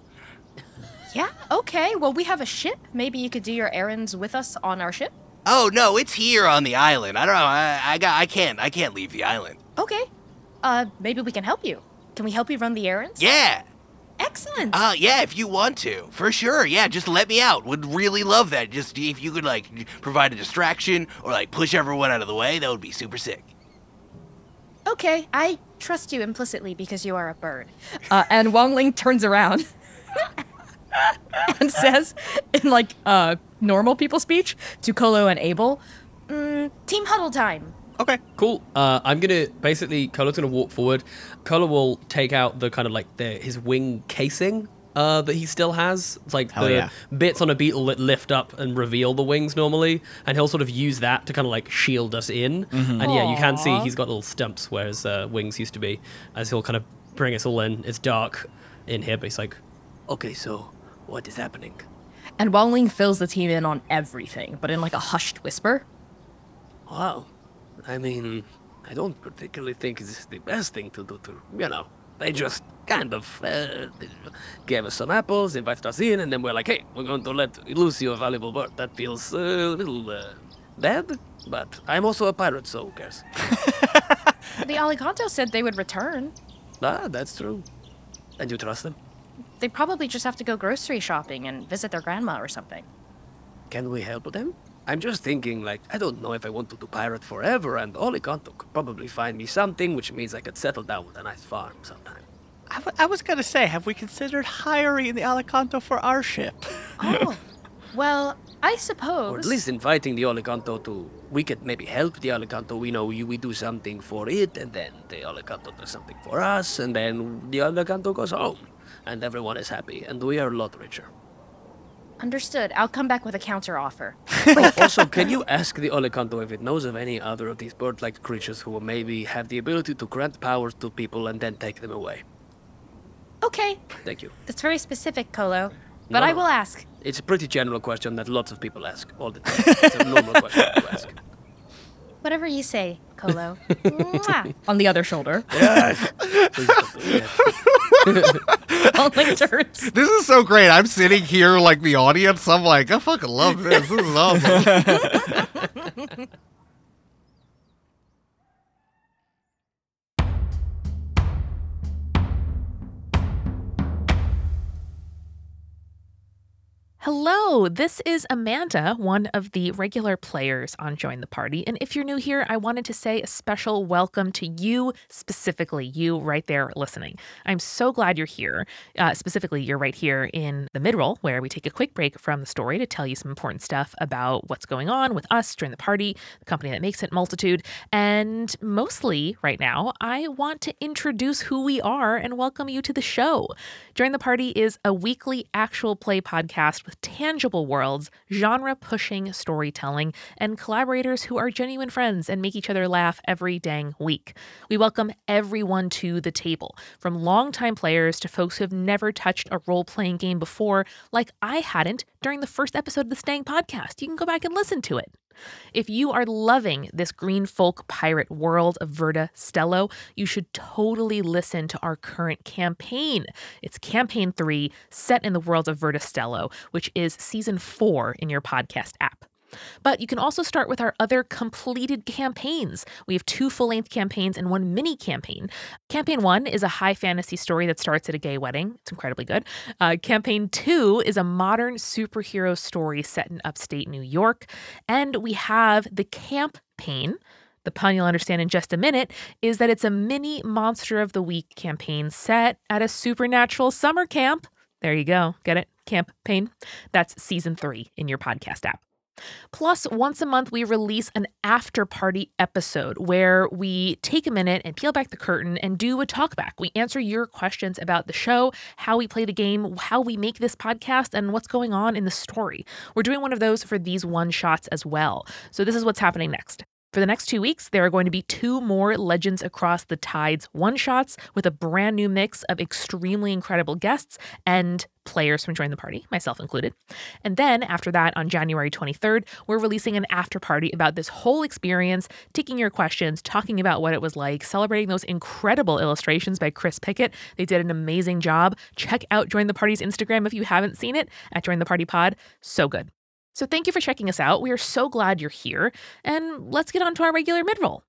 Yeah, okay. Well, we have a ship. Maybe you could do your errands with us on our ship? Oh no, it's here on the island. I don't know. I, I got. I can't. I can't leave the island. Okay. Uh, maybe we can help you. Can we help you run the errands? Yeah. Excellent. Uh, yeah, if you want to. For sure. Yeah, just let me out. Would really love that. Just if you could, like, provide a distraction or, like, push everyone out of the way, that would be super sick. okay, I trust you implicitly because you are a bird. Uh, and Wangling turns around and says, in like uh, normal people speech, to Colo and Abel, Mm, team huddle time. Okay. Cool. Uh, I'm gonna basically Colo's gonna walk forward. Colo will take out the kind of like the his wing casing uh, that he still has. It's like Hell the yeah. bits on a beetle that lift up and reveal the wings normally, and he'll sort of use that to kind of like shield us in. Mm-hmm. And yeah, you can see he's got little stumps where his uh, wings used to be, as he'll kind of bring us all in. It's dark in here, but he's like, okay, so what is happening? and Wangling fills the team in on everything, but in like a hushed whisper. Wow. I mean, I don't particularly think it's the best thing to do to, you know, they just kind of uh, gave us some apples, invited us in, and then we're like, hey, we're going to let you lose your valuable bird. That feels uh, a little uh, bad, but I'm also a pirate, so who cares? The Alicanto said they would return. Ah, that's true. And you trust them? They probably just have to go grocery shopping and visit their grandma or something. Can we help them? I'm just thinking, like, I don't know if I want to do pirate forever, and Alicanto could probably find me something, which means I could settle down with a nice farm sometime. I, w- I was gonna say, have we considered hiring the Alicanto for our ship? Oh, well, I suppose. Or suppose. at least inviting the Alicanto to. We could maybe help the Alicanto. We know you, we do something for it, and then the Alicanto does something for us, and then the Alicanto goes home. And everyone is happy, and we are a lot richer. Understood. I'll come back with a counter offer. Oh, also, can you ask the Alicanto if it knows of any other of these bird like creatures who maybe have the ability to grant powers to people and then take them away? Okay, Thank you. that's very specific, Colo. But No, I will ask. It's a pretty general question that lots of people ask all the time. It's a normal question to ask. Whatever you say, Colo. On the other shoulder. Please don't do that. Rolling turns. This is so great. I'm sitting here like the audience. I'm like, I fucking love this. This is awesome. Hello, this is Amanda, one of the regular players on Join the Party. And if you're new here, I wanted to say a special welcome to you, specifically, you right there listening. I'm so glad you're here. Uh, specifically, you're right here in the mid roll, where we take a quick break from the story to tell you some important stuff about what's going on with us, Join the Party, the company that makes it, Multitude. And mostly right now, I want to introduce who we are and welcome you to the show. Join the Party is a weekly actual play podcast tangible worlds, genre pushing storytelling, and collaborators who are genuine friends and make each other laugh every dang week. We welcome everyone to the table, from longtime players to folks who have never touched a role playing game before, like I hadn't during the first episode of the Stang podcast. You can go back and listen to it. If you are loving this green folk pirate world of Verda Stello, you should totally listen to our current campaign. It's campaign three, set in the world of Verda Stello, which is season four in your podcast app. But you can also start with our other completed campaigns. We have two full length campaigns and one mini campaign. Campaign one is a high fantasy story that starts at a gay wedding. It's incredibly good. Uh, campaign two is a modern superhero story set in upstate New York. And we have the campaign. The pun you'll understand in just a minute is that it's a mini Monster of the Week campaign set at a supernatural summer camp. There you go. Get it? Campaign. That's season three in your podcast app. Plus, once a month, we release an after party episode where we take a minute and peel back the curtain and do a talkback. We answer your questions about the show, how we play the game, how we make this podcast, and what's going on in the story. We're doing one of those for these one shots as well. So, this is what's happening next. For the next two weeks, there are going to be two more Legends Across the Tides one shots with a brand new mix of extremely incredible guests and players from Join the Party, myself included. And then after that, on January 23rd, we're releasing an after party about this whole experience, taking your questions, talking about what it was like, celebrating those incredible illustrations by Chris Pickett. They did an amazing job. Check out Join the Party's Instagram if you haven't seen it at Join the Party Pod. So good. So thank you for checking us out. We are so glad you're here. And let's get on to our regular midroll.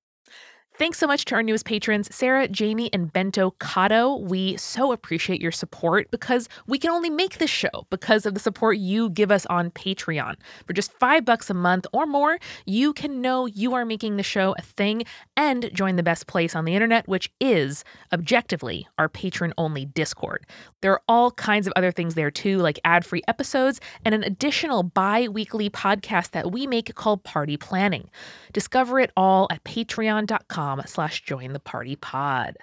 Thanks so much to our newest patrons, Sarah, Jamie, and Bento Kato. We so appreciate your support because we can only make this show because of the support you give us on Patreon. For just five bucks a month or more, you can know you are making the show a thing and join the best place on the internet, which is objectively our patron only Discord. There are all kinds of other things there too, like ad free episodes and an additional bi weekly podcast that we make called Party Planning. Discover it all at patreon.com slash join the party pod.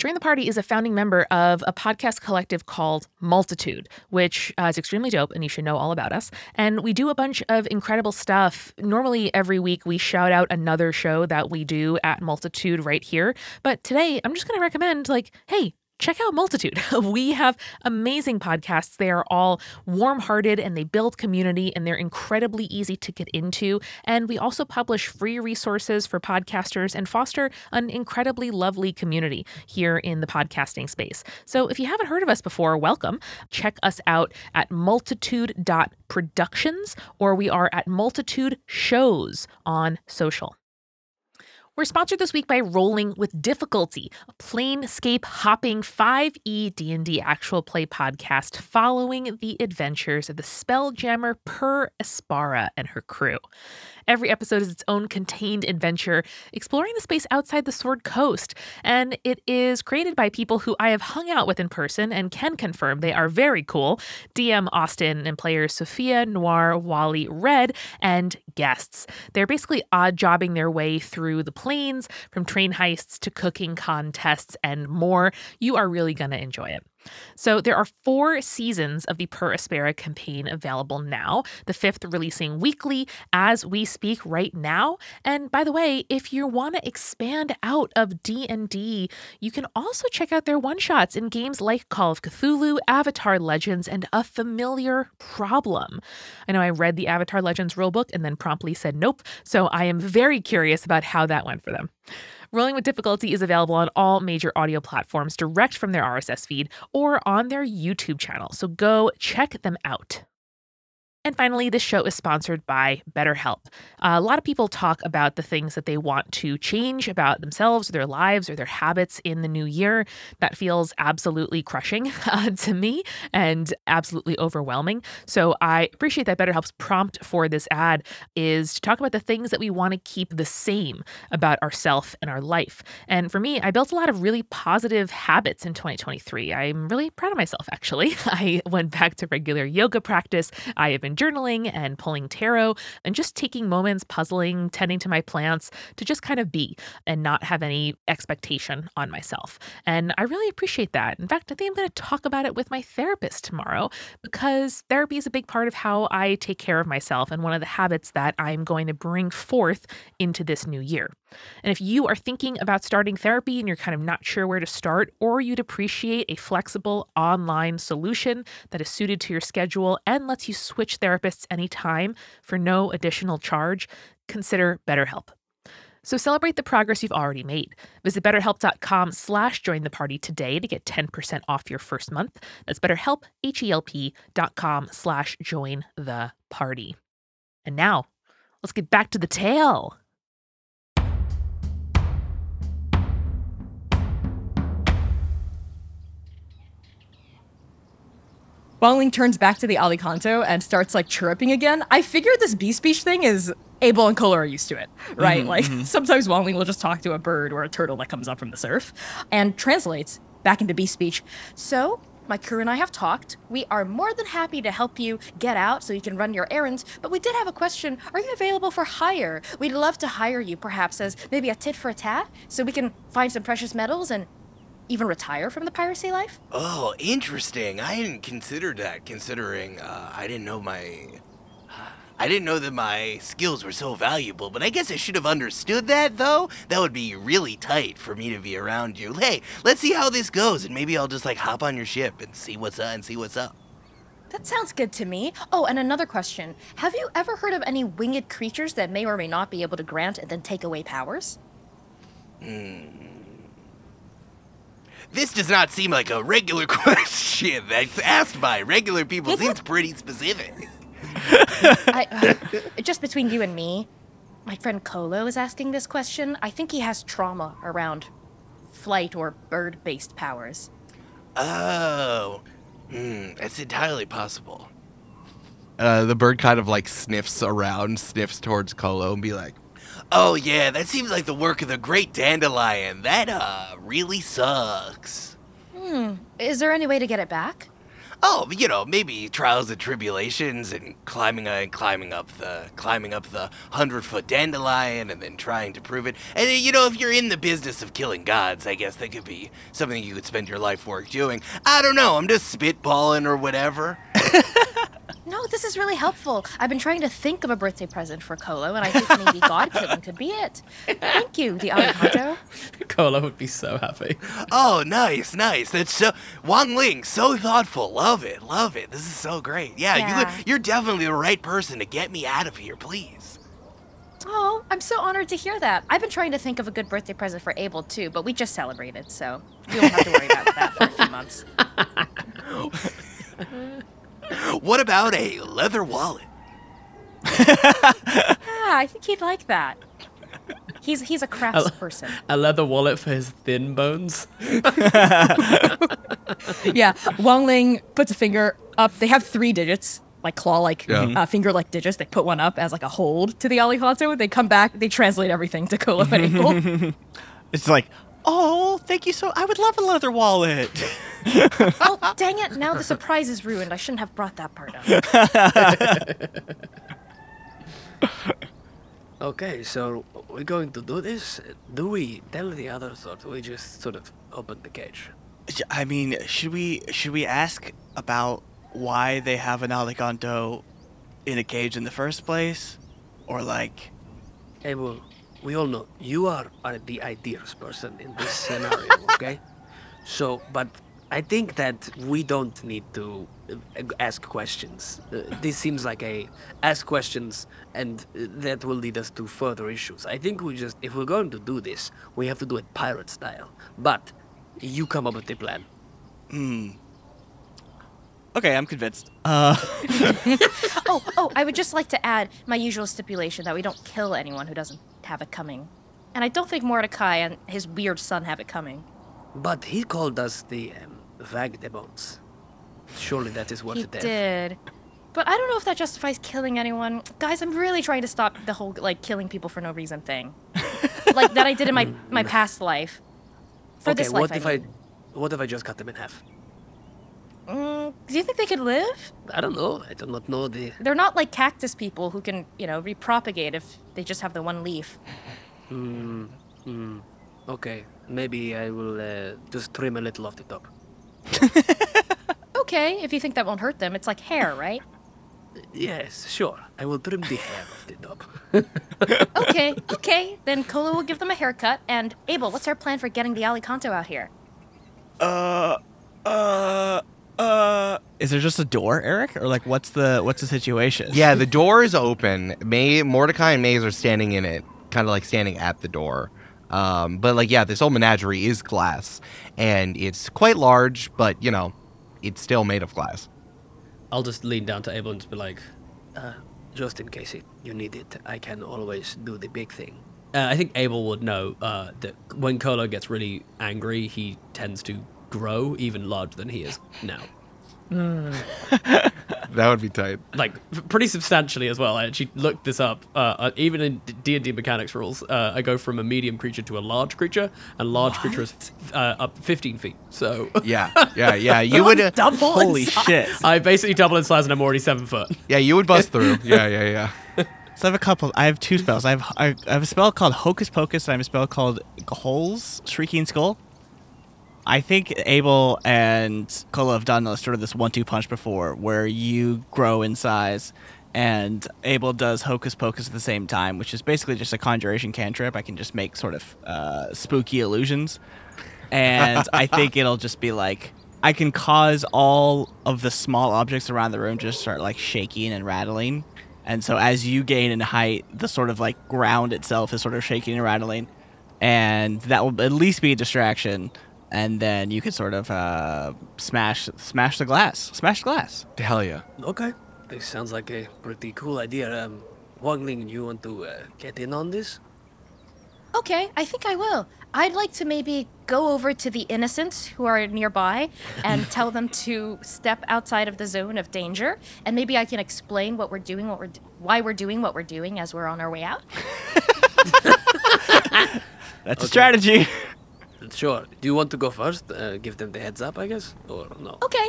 Join the Party is a founding member of a podcast collective called Multitude, which uh, is extremely dope and you should know all about us. And we do a bunch of incredible stuff. Normally, every week, we shout out another show that we do at Multitude right here. But today, I'm just going to recommend, like, hey, check out Multitude. we have amazing podcasts. They are all warm hearted and they build community and they're incredibly easy to get into. And we also publish free resources for podcasters and foster an incredibly lovely community here in the podcasting space. So if you haven't heard of us before, welcome. Check us out at multitude.productions or we are at multitude shows on social. We're sponsored this week by Rolling with Difficulty, a planescape hopping 5e D&D actual play podcast following the adventures of the spelljammer Per Aspera and her crew. Every episode is its own contained adventure, exploring the space outside the Sword Coast. And it is created by people who I have hung out with in person and can confirm they are very cool DM Austin and players Sophia, Noir, Wally, Red, and guests. They're basically odd jobbing their way through the planes, from train heists to cooking contests and more. You are really going to enjoy it. So there are four seasons of the Per Aspera campaign available now, the fifth releasing weekly as we speak right now. And by the way, if you want to expand out of D&D, you can also check out their one-shots in games like Call of Cthulhu, Avatar Legends, and A Familiar Problem. I know I read the Avatar Legends rulebook and then promptly said nope, so I am very curious about how that went for them. Rolling with Difficulty is available on all major audio platforms direct from their RSS feed or on their YouTube channel. So go check them out. And finally, this show is sponsored by BetterHelp. Uh, a lot of people talk about the things that they want to change about themselves, or their lives, or their habits in the new year. That feels absolutely crushing uh, to me and absolutely overwhelming. So I appreciate that BetterHelp's prompt for this ad is to talk about the things that we want to keep the same about ourself and our life. And for me, I built a lot of really positive habits in 2023. I'm really proud of myself, actually. I went back to regular yoga practice. I have been journaling and pulling tarot and just taking moments puzzling, tending to my plants to just kind of be and not have any expectation on myself. And I really appreciate that. In fact, I think I'm going to talk about it with my therapist tomorrow because therapy is a big part of how I take care of myself and one of the habits that I'm going to bring forth into this new year. And if you are thinking about starting therapy and you're kind of not sure where to start, or you'd appreciate a flexible online solution that is suited to your schedule and lets you switch therapists anytime for no additional charge, consider BetterHelp. So celebrate the progress you've already made. Visit betterhelp.com slash join the party today to get 10% off your first month. That's betterhelp, H-E-L-P dot com slash join the party. And now, let's get back to the tale. Wangling turns back to the Alicanto and starts like chirruping again. I figure this beast speech thing is Abel and Colo are used to it, mm-hmm, right? like mm-hmm. sometimes Wangling will just talk to a bird or a turtle that comes up from the surf and translates back into beast speech. So, my crew and I have talked. We are more than happy to help you get out so you can run your errands, but we did have a question. Are you available for hire? We'd love to hire you, perhaps, as maybe a tit for a tat, so we can find some precious metals and even retire from the piracy life? Oh, interesting. I hadn't considered that, considering uh, I didn't know my. I didn't know that my skills were so valuable, but I guess I should have understood that, though. That would be really tight for me to be around you. Hey, let's see how this goes, and maybe I'll just like hop on your ship and see what's up and see what's up. That sounds good to me. Oh, and another question. Have you ever heard of any winged creatures that may or may not be able to grant and then take away powers? This does not seem like a regular question that's asked by regular people. Seems pretty specific. I, uh, just between you and me, my friend Colo is asking this question. I think he has trauma around flight or bird based powers. Oh, hmm, that's entirely possible. Uh, the bird kind of like sniffs around, sniffs towards Colo, and be like, "Oh yeah, that seems like the work of the great dandelion. That uh really sucks." Hmm. Is there any way to get it back? Oh, you know, maybe trials and tribulations, and climbing uh, and climbing up the climbing up the hundred foot dandelion, and then trying to prove it. And uh, you know, if you're in the business of killing gods, I guess that could be something you could spend your life work doing. I don't know. I'm just spitballing or whatever. No, this is really helpful. I've been trying to think of a birthday present for Colo, and I think maybe God killing could be it. Thank you, the avocado. Colo would be so happy. Oh, nice, nice. That's so Wangling, so thoughtful. Love it, love it. This is so great. Yeah, Yeah. you you're definitely the right person to get me out of here, please. Oh, I'm so honored to hear that. I've been trying to think of a good birthday present for Abel too, but we just celebrated, so you don't have to worry about that for a few months. What about a leather wallet? Yeah, I think he'd like that. He's he's a crafts person. A leather wallet for his thin bones. yeah, Wangling puts a finger up. They have three digits, like claw-like, Yeah. uh, finger-like digits. They put one up as like a hold to the Alicanto. They come back. They translate everything to Colo and Abel. It's like, oh, thank you so. I would love a leather wallet. Oh, dang it! Now the surprise is ruined. I shouldn't have brought that part up. Okay, so we're going to do this. Do we tell the others, or do we just sort of open the cage? I mean, should we should we ask about why they have an Alicanto in a cage in the first place, or like, Hey, well, we all know you are, are the ideas person in this scenario, okay? So, but I think that we don't need to uh, ask questions. Uh, this seems like a ask questions, and uh, that will lead us to further issues. I think we just, if we're going to do this, we have to do it pirate style. But you come up with the plan. Hmm. Okay, I'm convinced. Uh, Oh, oh, I would just like to add my usual stipulation that we don't kill anyone who doesn't have it coming. And I don't think Mordecai and his weird son have it coming. But he called us the um, vagabonds. Surely that is worth he death. did. But I don't know if that justifies killing anyone. Guys, I'm really trying to stop the whole like killing people for no reason thing. like that I did in my my past life. For okay, this life, what I if mean. I, what if I just cut them in half? Mm, do you think they could live? I don't know. I do not know the. They're not like cactus people who can, you know, repropagate if they just have the one leaf. Hmm. Hmm. Okay, maybe I will uh, just trim a little off the top. Okay, if you think that won't hurt them, it's like hair, right? Yes, sure. I will trim the hair off the top. Okay, okay. Then Colo will give them a haircut. And Abel, what's our plan for getting the Alicanto out here? uh, uh, uh. Is there just a door, Eric, or like what's the what's the situation? Yeah, the door is open. May Mordecai and Maze are standing in it, kind of like standing at the door. Um, but like, yeah, this whole menagerie is glass, and it's quite large, but you know, it's still made of glass. I'll just lean down to Abel and just be like, Uh, just in case it, you need it, I can always do the big thing. uh, I think Abel would know uh, that when Colo gets really angry, he tends to grow even larger than he is now. That would be tight. Like pretty substantially as well. I actually looked this up. Uh, uh, even in D and D mechanics rules, uh, I go from a medium creature to a large creature, and large creature is uh, up 15 feet. So Yeah, yeah, yeah. You would, uh, Double. in Holy shit! I basically double in size, and I'm already seven foot. yeah, you would bust through. Yeah, yeah, yeah. So I have a couple. I have two spells. I have I I have a spell called Hocus Pocus, and I have a spell called Holes Shrieking Skull. I think Abel and Colo have done sort of this one-two punch before, where you grow in size, and Abel does Hocus Pocus at the same time, which is basically just a conjuration cantrip. I can just make sort of uh, spooky illusions, and I think it'll just be like I can cause all of the small objects around the room just start like shaking and rattling. And so as you gain in height, the sort of like ground itself is sort of shaking and rattling. And that will at least be a distraction. And then you could sort of uh, smash smash the glass. Smash the glass. Hell yeah. Okay, this sounds like a pretty cool idea. Um, Wangling, you want to uh, get in on this? Okay, I think I will. I'd like to maybe go over to the innocents who are nearby and tell them to step outside of the zone of danger, and maybe I can explain what we're doing, what we're d- why we're doing what we're doing as we're on our way out. That's a strategy. Sure. Do you want to go first? Uh, give them the heads up, I guess, or no? Okay.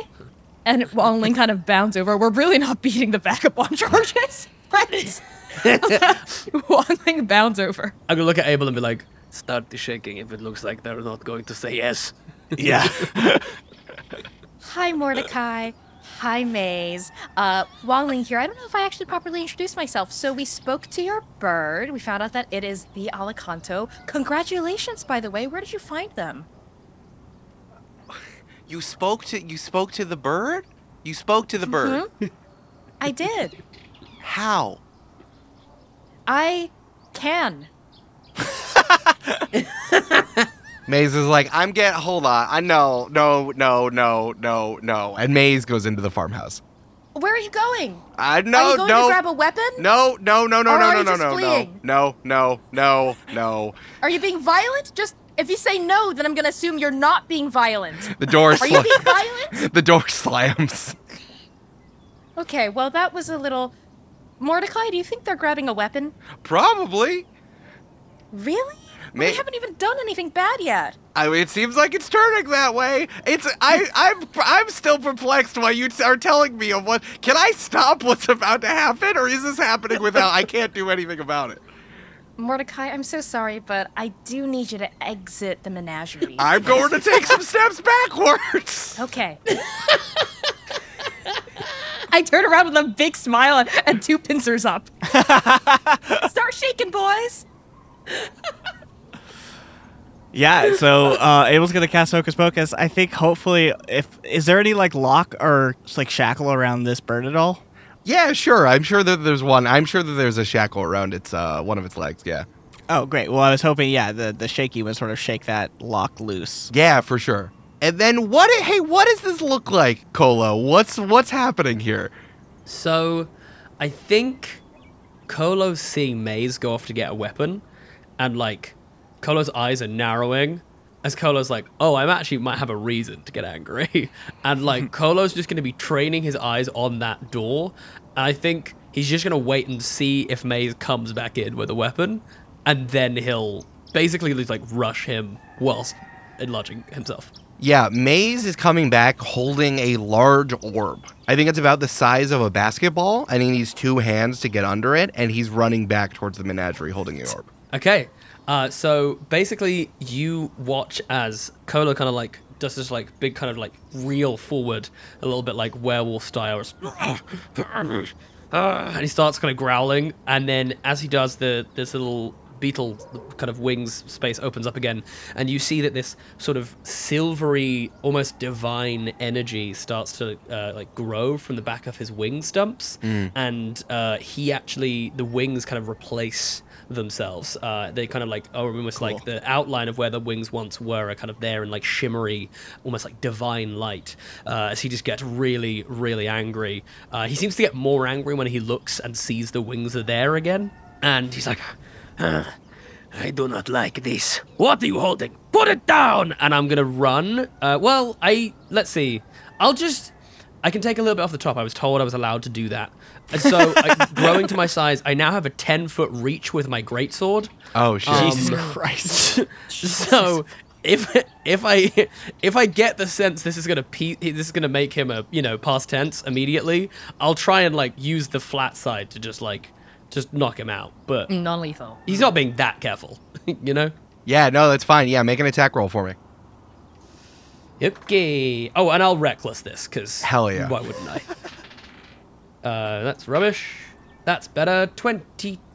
And Wangling kind of bounds over. We're really not beating the vagabond charges. Right? Wangling bounds over. I'm gonna look at Abel and be like, Start the shaking if it looks like they're not going to say yes. yeah. Hi, Mordecai. Hi, Maze. Uh, Wangling here. I don't know if I actually properly introduced myself. So we spoke to your bird. We found out that it is the Alicanto. Congratulations, by the way. Where did you find them? You spoke to you spoke to the bird. You spoke to the bird. I did. How? I can. Maze is like, I'm getting. Hold on. I know. No, no, no, no, no. And Maze goes into the farmhouse. Where are you going? I are no, you going no, to grab a weapon? no, no, no, no, Or no, are no, you no, just no, no, fleeing? no, no, no, no. Are you being violent? Just if you say no, then I'm gonna assume you're not being violent. The door. Slams Are you being violent? the door slams. Okay, well that was a little. Mordecai, do you think they're grabbing a weapon? Probably. Really? May- we haven't even done anything bad yet. I mean, it seems like it's turning that way. It's I I'm I'm still perplexed why you are telling me of what. Can I stop what's about to happen, or is this happening without? I can't do anything about it. Mordecai, I'm so sorry, but I do need you to exit the menagerie. I'm going to take some steps backwards. okay. I turn around with a big smile and, and two pincers up. Start shaking, boys. Yeah, so uh, Abel's gonna cast Hocus Pocus. I think hopefully, if is there any like lock or like shackle around this bird at all? Yeah, sure. I'm sure that there's one. I'm sure that there's a shackle around its uh, one of its legs. Yeah. Oh, great. Well, I was hoping, yeah, the the shaky would sort of shake that lock loose. Yeah, for sure. And then what? Hey, what does this look like, Colo? What's what's happening here? So, I think Colo's seeing Maze go off to get a weapon, and like, Colo's eyes are narrowing as Colo's like, oh, I'm actually might have a reason to get angry. and like, Colo's just going to be training his eyes on that door. And I think he's just going to wait and see if Maze comes back in with a weapon, and then he'll basically just like rush him whilst enlarging himself. Yeah, Maze is coming back holding a large orb. I think it's about the size of a basketball, and he needs two hands to get under it, and he's running back towards the menagerie holding the orb. Okay. Uh, so basically, you watch as Colo kind of like does this like big kind of like reel forward, a little bit like werewolf style, and he starts kind of growling, and then as he does, the this little beetle kind of wings space opens up again, and you see that this sort of silvery, almost divine energy starts to uh, like grow from the back of his wing stumps, and uh, he actually the wings kind of replace themselves. Uh, they kind of like are almost like the outline of where the wings once were are kind of there in like shimmery, almost like divine light. Uh, as he just gets really, really angry. Uh, he seems to get more angry when he looks and sees the wings are there again, and he's like. "Ah, I do not like this. What are you holding? Put it down! and I'm gonna run. Uh, well, I let's see. I'll just. I can take a little bit off the top. I was told I was allowed to do that, and so I, growing to my size, I now have a ten foot reach with my greatsword. Oh shit! Um, Jesus Christ. So if if I if I get the sense this is gonna pe- this is gonna make him a you know past tense immediately, I'll try and like use the flat side to just like just knock him out. But Non-lethal. he's not being that careful, you know. yeah, no, that's fine. Yeah, make an attack roll for me. Okay. Oh, and I'll reckless this because Hell yeah. Why wouldn't I? uh, that's rubbish. That's better.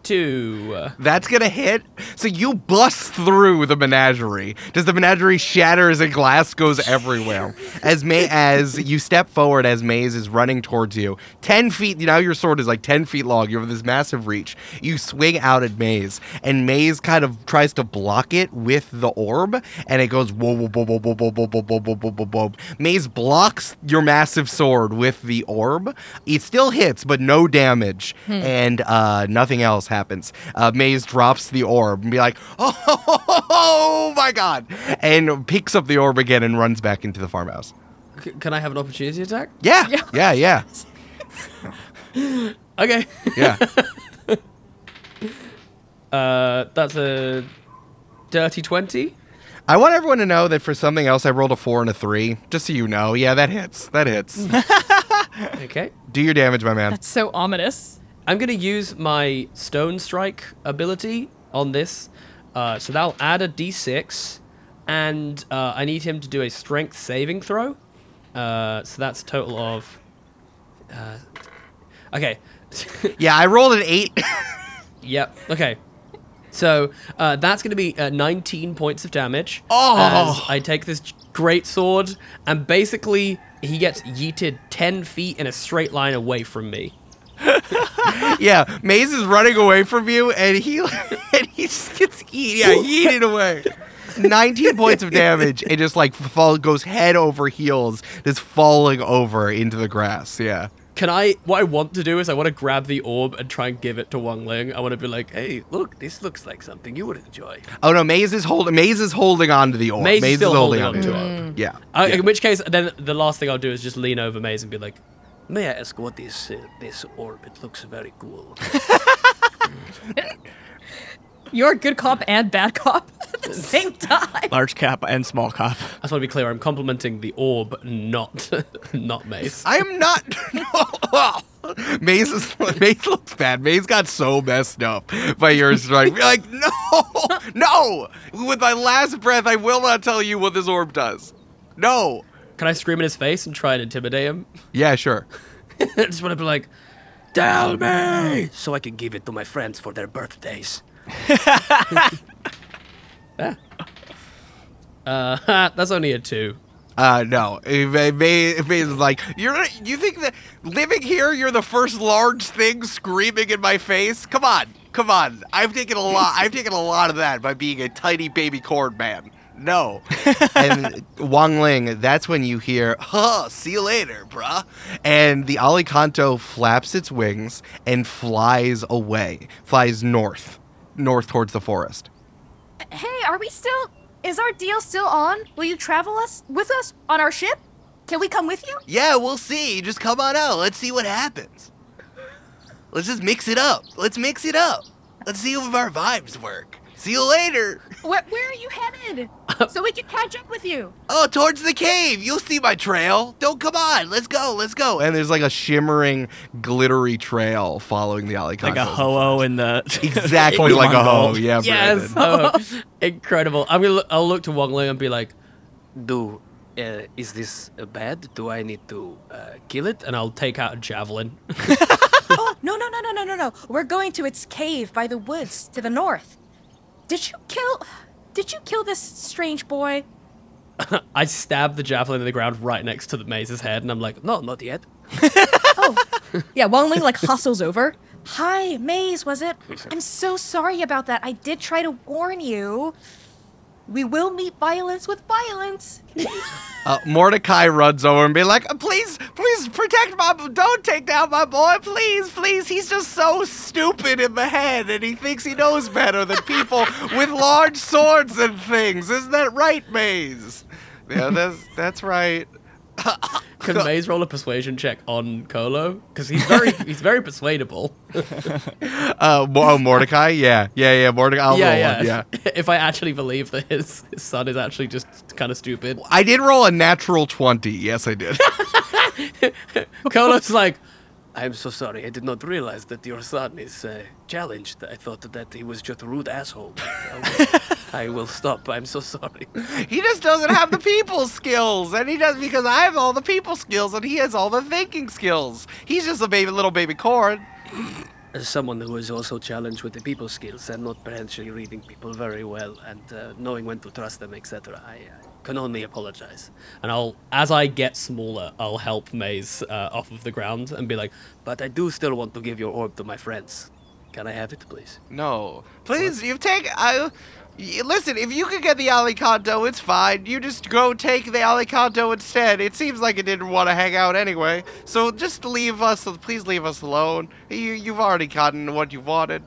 Twenty-two. That's gonna hit. So you bust through the menagerie. Does the menagerie shatters and glass goes everywhere? As May as you step forward, as Maze is running towards you, ten feet. Now your sword is like ten feet long. You have this massive reach. You swing out at Maze, and Maze kind of tries to block it with the orb, and it goes whoa whoa whoa whoa whoa whoa whoa whoa whoa whoa whoa whoa. Maze blocks your massive sword with the orb. It still hits, but no damage, and uh, nothing else happens. Uh, Maze drops the orb and be like, oh, my god, and picks up the orb again and runs back into the farmhouse. C- can I have an opportunity attack? Yeah, yeah, yeah, Okay. yeah. Uh, that's a dirty twenty. I want everyone to know that for something else, I rolled a four and a three, just so you know. Yeah, that hits. That hits. Okay. Do your damage, my man. That's so ominous. I'm gonna use my stone strike ability on this, uh, so that'll add a d6, and uh, I need him to do a strength saving throw. Uh, so that's a total of. Uh, okay. Yeah, I rolled an eight. yep. Okay. So uh, that's going to be uh, 19 points of damage. Oh. I take this great sword, and basically he gets yeeted 10 feet in a straight line away from me. yeah, Maze is running away from you, and he and he just gets eat, yeah, yeeted away. 19 points of damage, and just like fall goes head over heels, just falling over into the grass. Yeah. Can I? What I want to do is I want to grab the orb and try and give it to Wangling. I want to be like, hey, look, this looks like something you would enjoy. Oh no, Maze is holding. Maze is holding on to the orb. Maze is still holding on onto to it. it. Yeah. Uh, yeah. In which case, then the last thing I'll do is just lean over Maze and be like, May I ask what is uh, this orb? It looks very cool. You're a good cop and bad cop at the same time. Large cap and small cap. I just want to be clear. I'm complimenting the orb, not not Maze. I am not. Maze is Maze looks bad. Maze got so messed up by your strike. Be like, no, no. With my last breath, I will not tell you what this orb does. No. Can I scream in his face and try and intimidate him? Yeah, sure. I just want to be like, Tell me! So I can give it to my friends for their birthdays. Uh, that's only a two. Uh, no. It, it, may, it means like you're. You think that living here, you're the first large thing screaming in my face? Come on, come on. I've taken a lot. I've taken a lot of that by being a tiny baby corn man. No. and Wangling, that's when you hear, huh, see you later, bruh. And the Alicanto flaps its wings and flies away, flies north, north towards the forest. Hey, are we still? Is our deal still on? Will you travel us with us on our ship? Can we come with you? Yeah, we'll see. Just come on out. Let's see what happens. Let's just mix it up. Let's mix it up. Let's see if our vibes work. See you later. Where, where are you headed? so we can catch up with you. Oh, towards the cave. You'll see my trail. Don't come on. Let's go. Let's go. And there's like a shimmering, glittery trail following the Alicanto. Like a ho-oh in the Exactly like a ho. Gold. Yeah, Yes, oh, incredible. I'm gonna. Look, I'll look to Wangling and be like, Do uh, is this bad? Do I need to uh, kill it? and I'll take out a javelin. oh no no no no no no no! We're going to its cave by the woods to the north. Did you kill? Did you kill this strange boy? I stab the javelin in the ground right next to the maze's head, and I'm like, No, not yet. Oh, yeah. Wangling like hustles over. Hi, Maze, was it? I'm so sorry about that. I did try to warn you. We will meet violence with violence. Uh, Mordecai runs over and be like, "Please, please protect my. Don't take down my boy, please, please. He's just so stupid in the head, and he thinks he knows better than people with large swords and things. Isn't that right, Maze? Yeah, that's that's right. can Maze roll a persuasion check on Colo? Because he's very, he's very persuadable. Uh, Mo- oh, Mordecai, yeah, yeah, yeah. Mordecai, I'll yeah, roll yeah, one, yeah. if I actually believe that his, his son is actually just kind of stupid, I did roll a natural twenty. Yes, I did. Colo's like, I'm so sorry. I did not realize that your son is uh, challenged. I thought that he was just a rude asshole. I will stop. I'm so sorry. he just doesn't have the people skills, and he does because I have all the people skills, and he has all the thinking skills. He's just a baby, little baby corn. As someone who is also challenged with the people skills and not potentially reading people very well and uh, knowing when to trust them, etc., I can only apologize. and I'll, as I get smaller, I'll help Maze uh, off of the ground and be like, But I do still want to give your orb to my friends. Can I have it, please? No, please, you take. taken. I y- listen. If you could get the Alicanto, it's fine. You just go take the Alicanto instead. It seems like it didn't want to hang out anyway. So just leave us. Please leave us alone. You, you've already gotten what you wanted.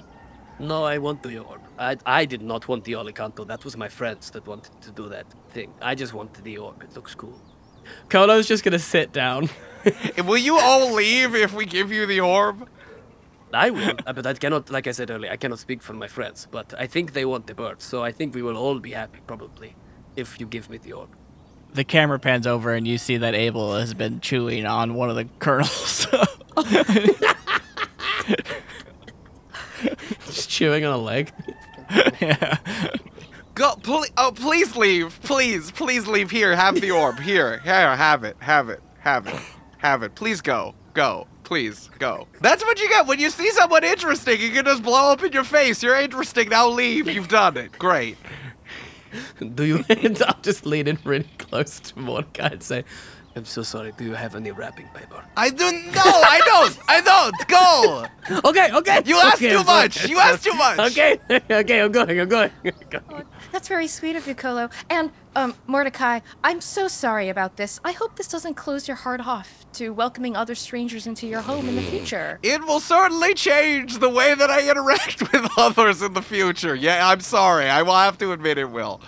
No, I want the orb. I, I did not want the Alicanto. That was my friends that wanted to do that thing. I just wanted the orb. It looks cool. Colo's just gonna sit down. Will you all leave if we give you the orb? I will, uh, but I cannot, like I said earlier, I cannot speak for my friends. But I think they want the bird, so I think we will all be happy, probably, if you give me the orb. The camera pans over and you see that Abel has been chewing on one of the kernels. just chewing on a leg. Yeah. Go, please. Oh, please leave. Please, please leave here. Have the orb here. Here, have it. Have it. Have it. Have it. Please go. Go. Please go. That's what you get when you see someone interesting. You can just blow up in your face. You're interesting. Now leave. You've done it. Great. Do you? I'll just lean in really close to Mordecai and say, I'm so sorry. Do you have any wrapping paper? I don't. No, I don't. I don't. Go. "Okay, okay." You asked okay, too much. sorry. You asked too much. Okay, okay, I'm going. I'm going. That's very sweet of you, Colo. And, um, Mordecai, I'm so sorry about this. I hope this doesn't close your heart off to welcoming other strangers into your home in the future. It will certainly change the way that I interact with others in the future. Yeah, I'm sorry. I will have to admit it will.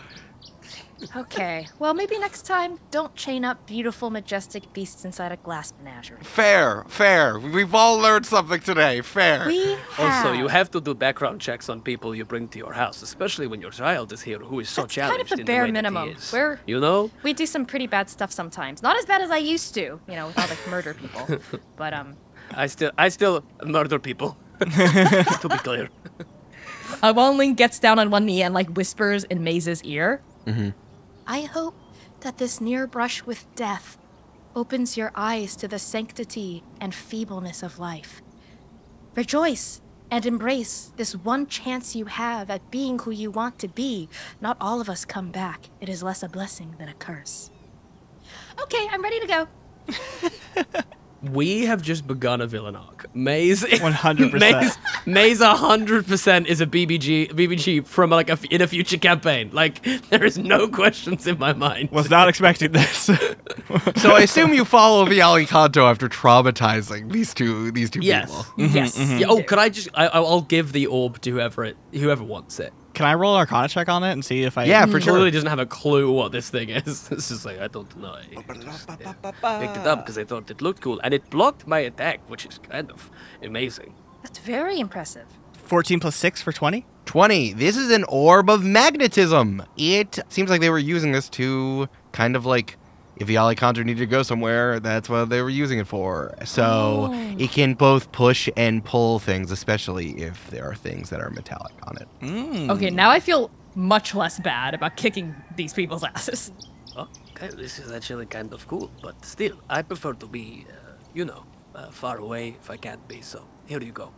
Okay, well, maybe next time, don't chain up beautiful, majestic beasts inside a glass menagerie. Fair, fair. We've all learned something today. Fair. We have. Also, you have to do background checks on people you bring to your house, especially when your child is here, who is so That's kind of challenged the in bare the way minimum. He is. We're- You know, We do some pretty bad stuff sometimes. Not as bad as I used to, you know, with all the murder people. But, um, I still, I still murder people. to be clear. Uh, Wong gets down on one knee and like whispers in Maze's ear. I hope that this near brush with death opens your eyes to the sanctity and feebleness of life. Rejoice and embrace this one chance you have at being who you want to be. Not all of us come back. It is less a blessing than a curse. Okay, I'm ready to go. We have just begun a villain arc. Maze, 100%. Maze, Maze, hundred percent is a BBG, BBG from like a in a future campaign. Like there is no questions in my mind. Was not expecting this. So I assume you follow the Alicanto after traumatizing these two these two yes, people. yes. Mm-hmm, mm-hmm. Yeah, oh, could I just? I, I'll give the orb to whoever it, whoever wants it. Can I roll Arcana check on it and see if I? Yeah, for He sure. clearly doesn't have a clue what this thing is. It's just like I don't know. I yeah, picked it up because I thought it looked cool, and it blocked my attack, which is kind of amazing. That's very impressive. 14 plus six for 20. 20. This is an orb of magnetism. It seems like they were using this to kind of like if the Alicanto needed to go somewhere, that's what they were using it for. So it can both push and pull things, especially if there are things that are metallic on it. Mm. Okay, now I feel much less bad about kicking these people's asses. Oh, okay, this is actually kind of cool, but still, I prefer to be, uh, you know, uh, far away if I can't be. So here you go.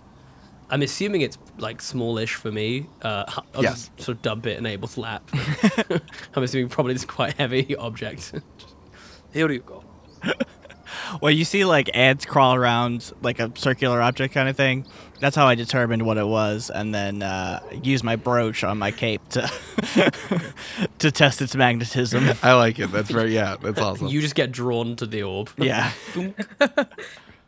I'm assuming it's like smallish for me. Uh, h- I'll Yes. just sort of dump it in Abel's lap. I'm assuming probably it's quite heavy object. Here you go. Well, you see like ants crawl around like a circular object kind of thing. That's how I determined what it was, and then uh, use my brooch on my cape to to test its magnetism. I like it. That's very, yeah, that's awesome. you just get drawn to the orb. Yeah,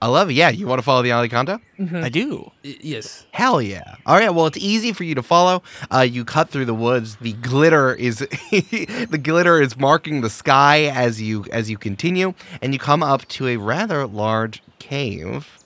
I love it. Yeah, you want to follow the Alicanto? I do. Y- yes. Hell yeah! All right, well, it's easy for you to follow. Uh, you cut through the woods. The glitter is the glitter is marking the sky as you as you continue, and you come up to a rather large cave.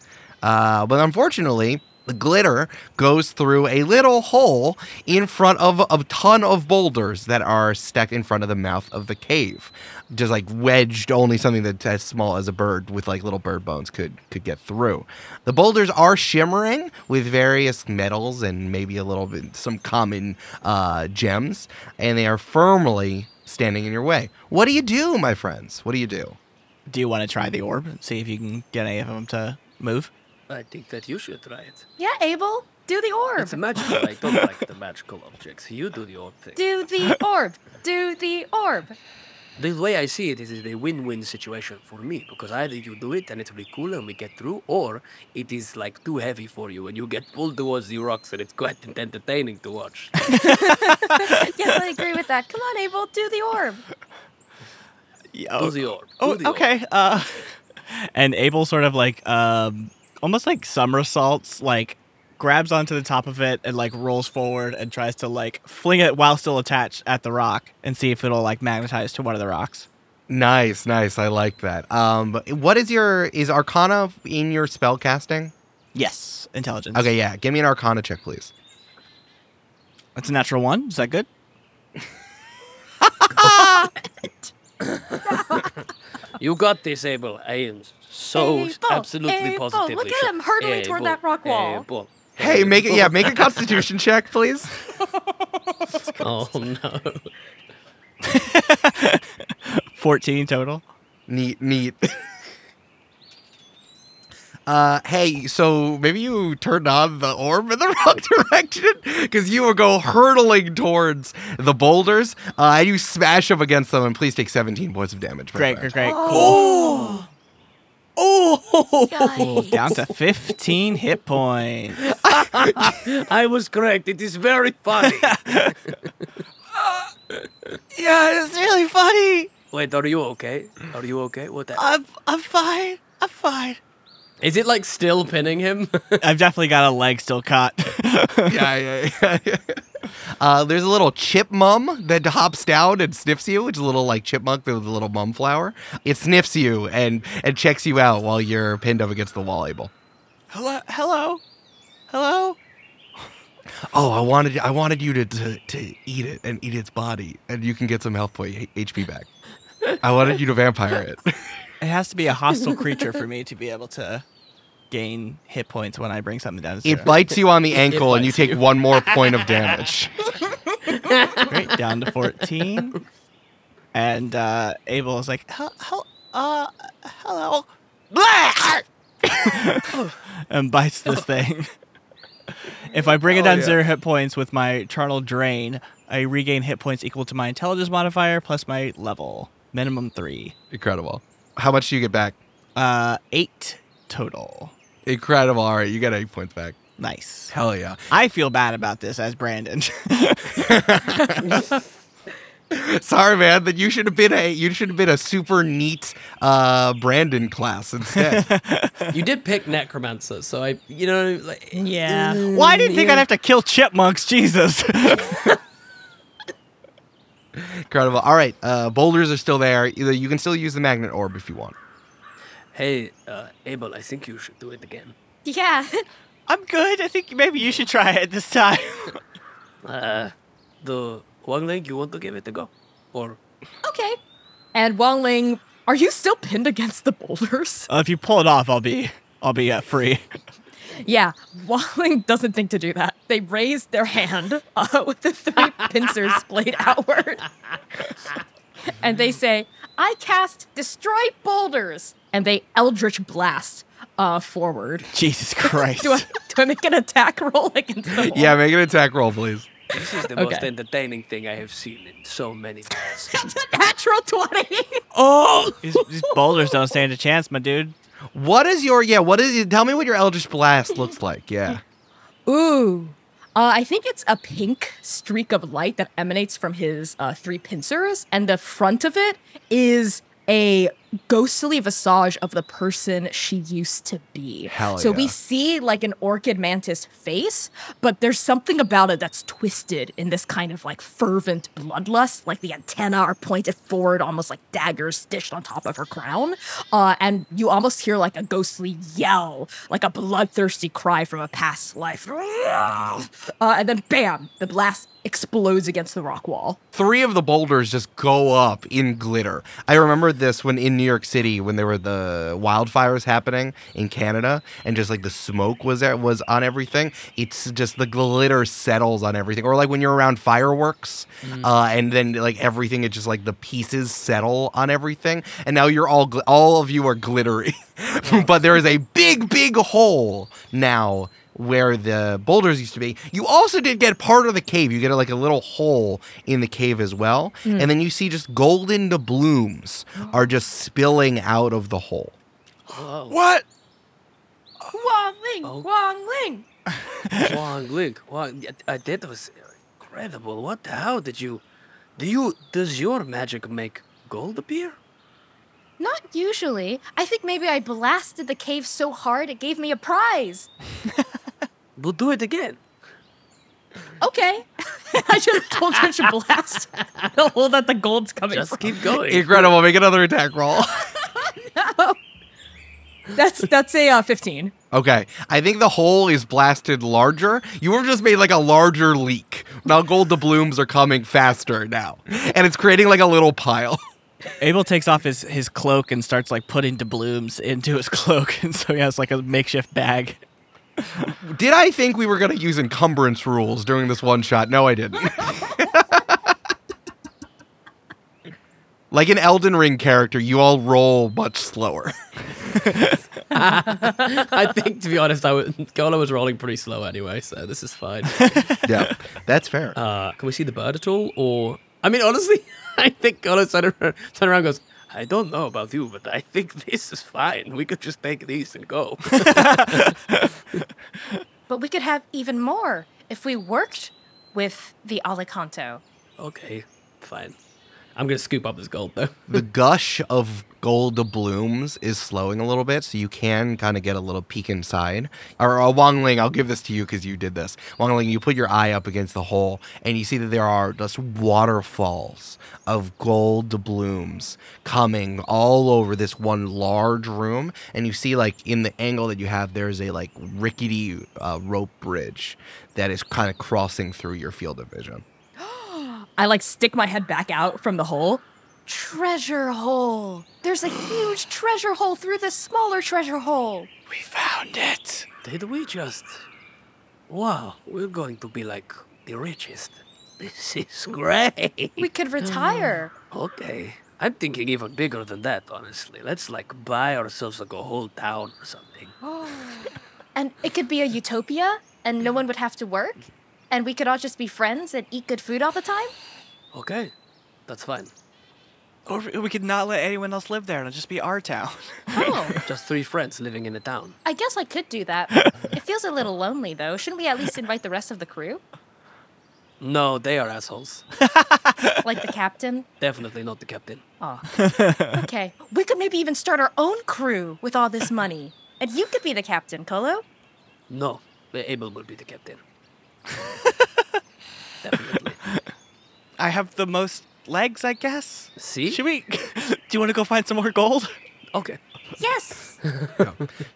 Uh, but unfortunately, the glitter goes through a little hole in front of a ton of boulders that are stacked in front of the mouth of the cave. Just like wedged, only something that's as small as a bird with like little bird bones could could get through. The boulders are shimmering with various metals and maybe a little bit some common uh, gems, and they are firmly standing in your way. What do you do, my friends? What do you do? Do you want to try the orb and see if you can get any of them to move? I think that you should try it. Yeah, Abel, do the orb. It's magical. I don't like the magical objects. You do the orb thing. Do the orb. Do the orb. The way I see it is it a win-win situation for me because either you do it and it's really cool and we get through, or it is like too heavy for you and you get pulled towards the rocks and it's quite entertaining to watch. Yes, I agree with that. Come on, Abel, do the orb. Yeah, Do the orb. Oh, do the orb. okay. Uh, and Abel sort of like um, almost like somersaults, like grabs onto the top of it and like rolls forward and tries to like fling it while still attached at the rock and see if it'll like magnetize to one of the rocks. Nice, nice. I like that. Um, but what is your is Arcana in your spell casting? Yes, intelligence. Okay, yeah. Give me an Arcana check, please. that's a natural one. Is that good? You got this, Abel. I am so Abel, absolutely Abel, positively look at him hurtling toward that rock wall. Abel, Hey, make it yeah, make a Constitution check, please. Oh no. Fourteen total. Neat, neat. Uh, hey, so maybe you turned on the orb in the wrong direction because you will go hurtling towards the boulders, uh, and you smash them against them, and please take 17 points of damage. Great, friend. great, great. Oh, Oh, yikes. down to fifteen hit points. I was correct. It is very funny. Yeah, it's really funny. Wait, are you okay? Are you okay? What the? I'm I'm fine. I'm fine. Is it like still pinning him? I've definitely got a leg still caught. yeah, yeah, yeah. yeah. Uh, there's a little chip mum that hops down and sniffs you. It's a little like chipmunk with a little mum flower. It sniffs you and and checks you out while you're pinned up against the wall, Abel. hello, hello, hello. Oh, I wanted I wanted you to, to to eat it and eat its body, and you can get some health point HP back. I wanted you to vampire it. It has to be a hostile creature for me to be able to gain hit points when I bring something down to zero. It bites you on the ankle, and you take you. one more point of damage. Great, down to 14. And uh, Abel is like, "Hel- hel- uh, hello. and bites this thing. If I bring it Oh, down yeah. zero hit points with my charnel drain, I regain hit points equal to my intelligence modifier plus my level. Minimum three. Incredible. How much do you get back? Uh, eight total. Incredible. All right, you got eight points back. Nice. Hell yeah. I feel bad about this as Brandon. Sorry, man. That you should have been a you should have been a super neat uh, Brandon class instead. You did pick necromancer, so I, you know, like, Yeah. Well, I didn't think yeah. I'd have to kill chipmunks. Jesus. Incredible. All right, uh, boulders are still there. Either you can still use the magnet orb if you want. Hey, uh, Abel, I think you should do it again. Yeah. I'm good. I think maybe you should try it this time. Uh, the one leg, you want to give it a go? Or okay. And Wangling, are you still pinned against the boulders? Uh, if you pull it off, I'll be I'll be uh, free. Yeah, Wang Ling doesn't think to do that. They raise their hand uh, with the three pincers splayed outward. and they say, I cast Destroy Boulders. And they Eldritch Blast uh, forward. Jesus Christ. Do I, do I make an attack roll against the wall? Yeah, make an attack roll, please. this is the most entertaining thing I have seen in so many days. That's a natural 20. oh, these, these boulders don't stand a chance, my dude. What is your yeah? What is tell me what your Eldritch Blast looks like? Yeah. Ooh. Uh, I think it's a pink streak of light that emanates from his uh, three pincers, and the front of it is a ghostly visage of the person she used to be. Hell so we see like an orchid mantis face, but there's something about it that's twisted in this kind of like fervent bloodlust. Like the antenna are pointed forward, almost like daggers stitched on top of her crown. Uh, and you almost hear like a ghostly yell, like a bloodthirsty cry from a past life. Uh, and then bam, the blast explodes against the rock wall. Three of the boulders just go up in glitter. I remember this when in New York City when there were the wildfires happening in Canada and just like the smoke was there was on everything. It's just the glitter settles on everything. Or like when you're around fireworks, uh, and then like everything, it's just like the pieces settle on everything. And now you're all gl- all of you are glittery, but there is a big big hole now where the boulders used to be. You also did get part of the cave. You get like a little hole in the cave as well. And then you see just golden doubloons are just spilling out of the hole. Whoa. What? Wangling, Oh. Wangling. Wangling, Wang, uh, that was incredible. What the hell did you, do you, does your magic make gold appear? Not usually. I think maybe I blasted the cave so hard it gave me a prize. We'll do it again. Okay. I should have told her to blast the hole that the gold's coming Just from. keep going. Incredible. Make another attack roll. no. That's that's a uh, 15. okay. I think the hole is blasted larger. You have just made like a larger leak. Now gold doubloons are coming faster now. And it's creating like a little pile. Abel takes off his, his cloak and starts like putting doubloons into his cloak, and so he has like a makeshift bag. Did I think we were going to use encumbrance rules during this one shot? No, I didn't. like an Elden Ring character, you all roll much slower. I think, to be honest, I was, Colo was rolling pretty slow anyway, so this is fine. yeah, that's fair. Uh, can we see the bird at all? Or, I mean, honestly, I think Colo turned around, turned around and goes, I don't know about you, but I think this is fine. We could just take these and go. But we could have even more if we worked with the Alicanto. okay, fine. I'm to scoop up this gold, though. the gush of gold blooms is slowing a little bit, so you can kind of get a little peek inside. Or uh, Wangling, I'll give this to you because you did this. Wangling, you put your eye up against the hole, and you see that there are just waterfalls of gold blooms coming all over this one large room. And you see, like in the angle that you have, there's a like rickety uh, rope bridge that is kind of crossing through your field of vision. I like stick my head back out from the hole. Treasure hole. There's a huge treasure hole through this smaller treasure hole. We found it. Did we just. Wow, we're going to be like the richest. This is great. We could retire. Okay. I'm thinking even bigger than that, honestly. Let's like buy ourselves like a whole town or something. and it could be a utopia, and no one would have to work, and we could all just be friends and eat good food all the time? Okay, that's fine. Or we could not let anyone else live there and it'll just be our town. Oh, Just three friends living in a town. I guess I could do that. It feels a little lonely though. Shouldn't we at least invite the rest of the crew? No, they are assholes. Like the captain? Definitely not the captain. Oh. Okay. We could maybe even start our own crew with all this money. And you could be the captain, Colo. No, Abel will be the captain. Definitely. I have the most legs, I guess. See? Should we? Do you want to go find some more gold? Okay. Yes.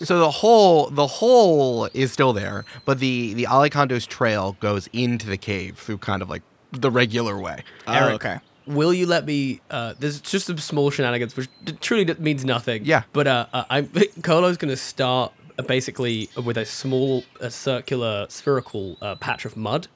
So the hole, the hole is still there, but the the Alicanto's trail goes into the cave through kind of like the regular way. Eric. Oh, okay. Will you let me? Uh, there's just some small shenanigans, which d- truly d- means nothing. Yeah. But uh, uh, I'm Colo's gonna start basically with a small, uh, circular, spherical uh, patch of mud,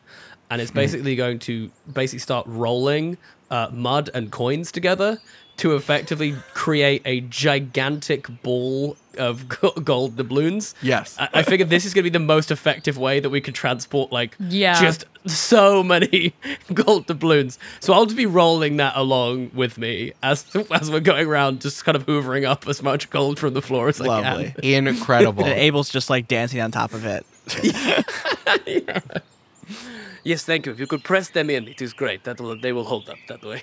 and it's basically going to basically start rolling uh, mud and coins together to effectively create a gigantic ball of gold doubloons. Yes. I, I figured this is going to be the most effective way that we could transport like Yeah. just so many gold doubloons. So I'll just be rolling that along with me as as we're going around, just kind of hoovering up as much gold from the floor as Lovely. I can. Incredible. And Abel's just like dancing on top of it. Yes, thank you. If you could press them in, it is great. That will they will hold up that way.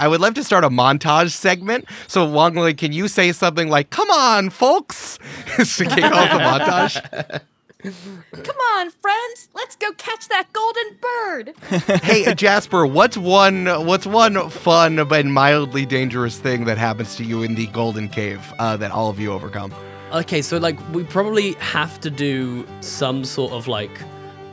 I would love to start a montage segment. So Wangling, can you say something like "Come on, folks," to kick off the montage? Come on, friends. Let's go catch that golden bird. hey Jasper, what's one what's one fun but mildly dangerous thing that happens to you in the Golden Cave uh, that all of you overcome? Okay, so like we probably have to do some sort of like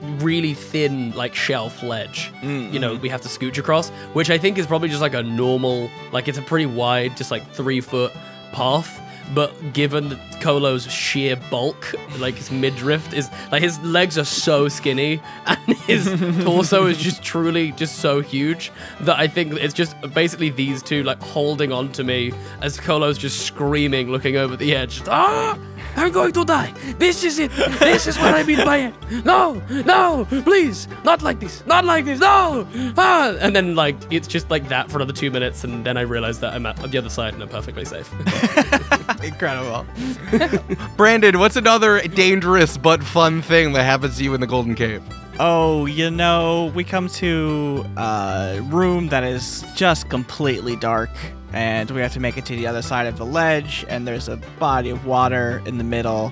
really thin like shelf ledge. You know, we have to scooch across, which I think is probably just like a normal, like it's a pretty wide, just like three foot path. But given that Colo's sheer bulk, like his midriff is like his legs are so skinny and his torso is just truly just so huge that I think it's just basically these two like holding on to me as Colo's just screaming, looking over the edge. Ah! I'm going to die. This is it. This is what I mean by it. No, no, please, not like this. Not like this. No. Ah! And then like it's just like that for another two minutes, and then I realize that I'm at the other side and I'm perfectly safe. Incredible. Brandon, what's another dangerous but fun thing that happens to you in the Golden Cave? Oh, you know, we come to a room that is just completely dark, and we have to make it to the other side of the ledge, and there's a body of water in the middle,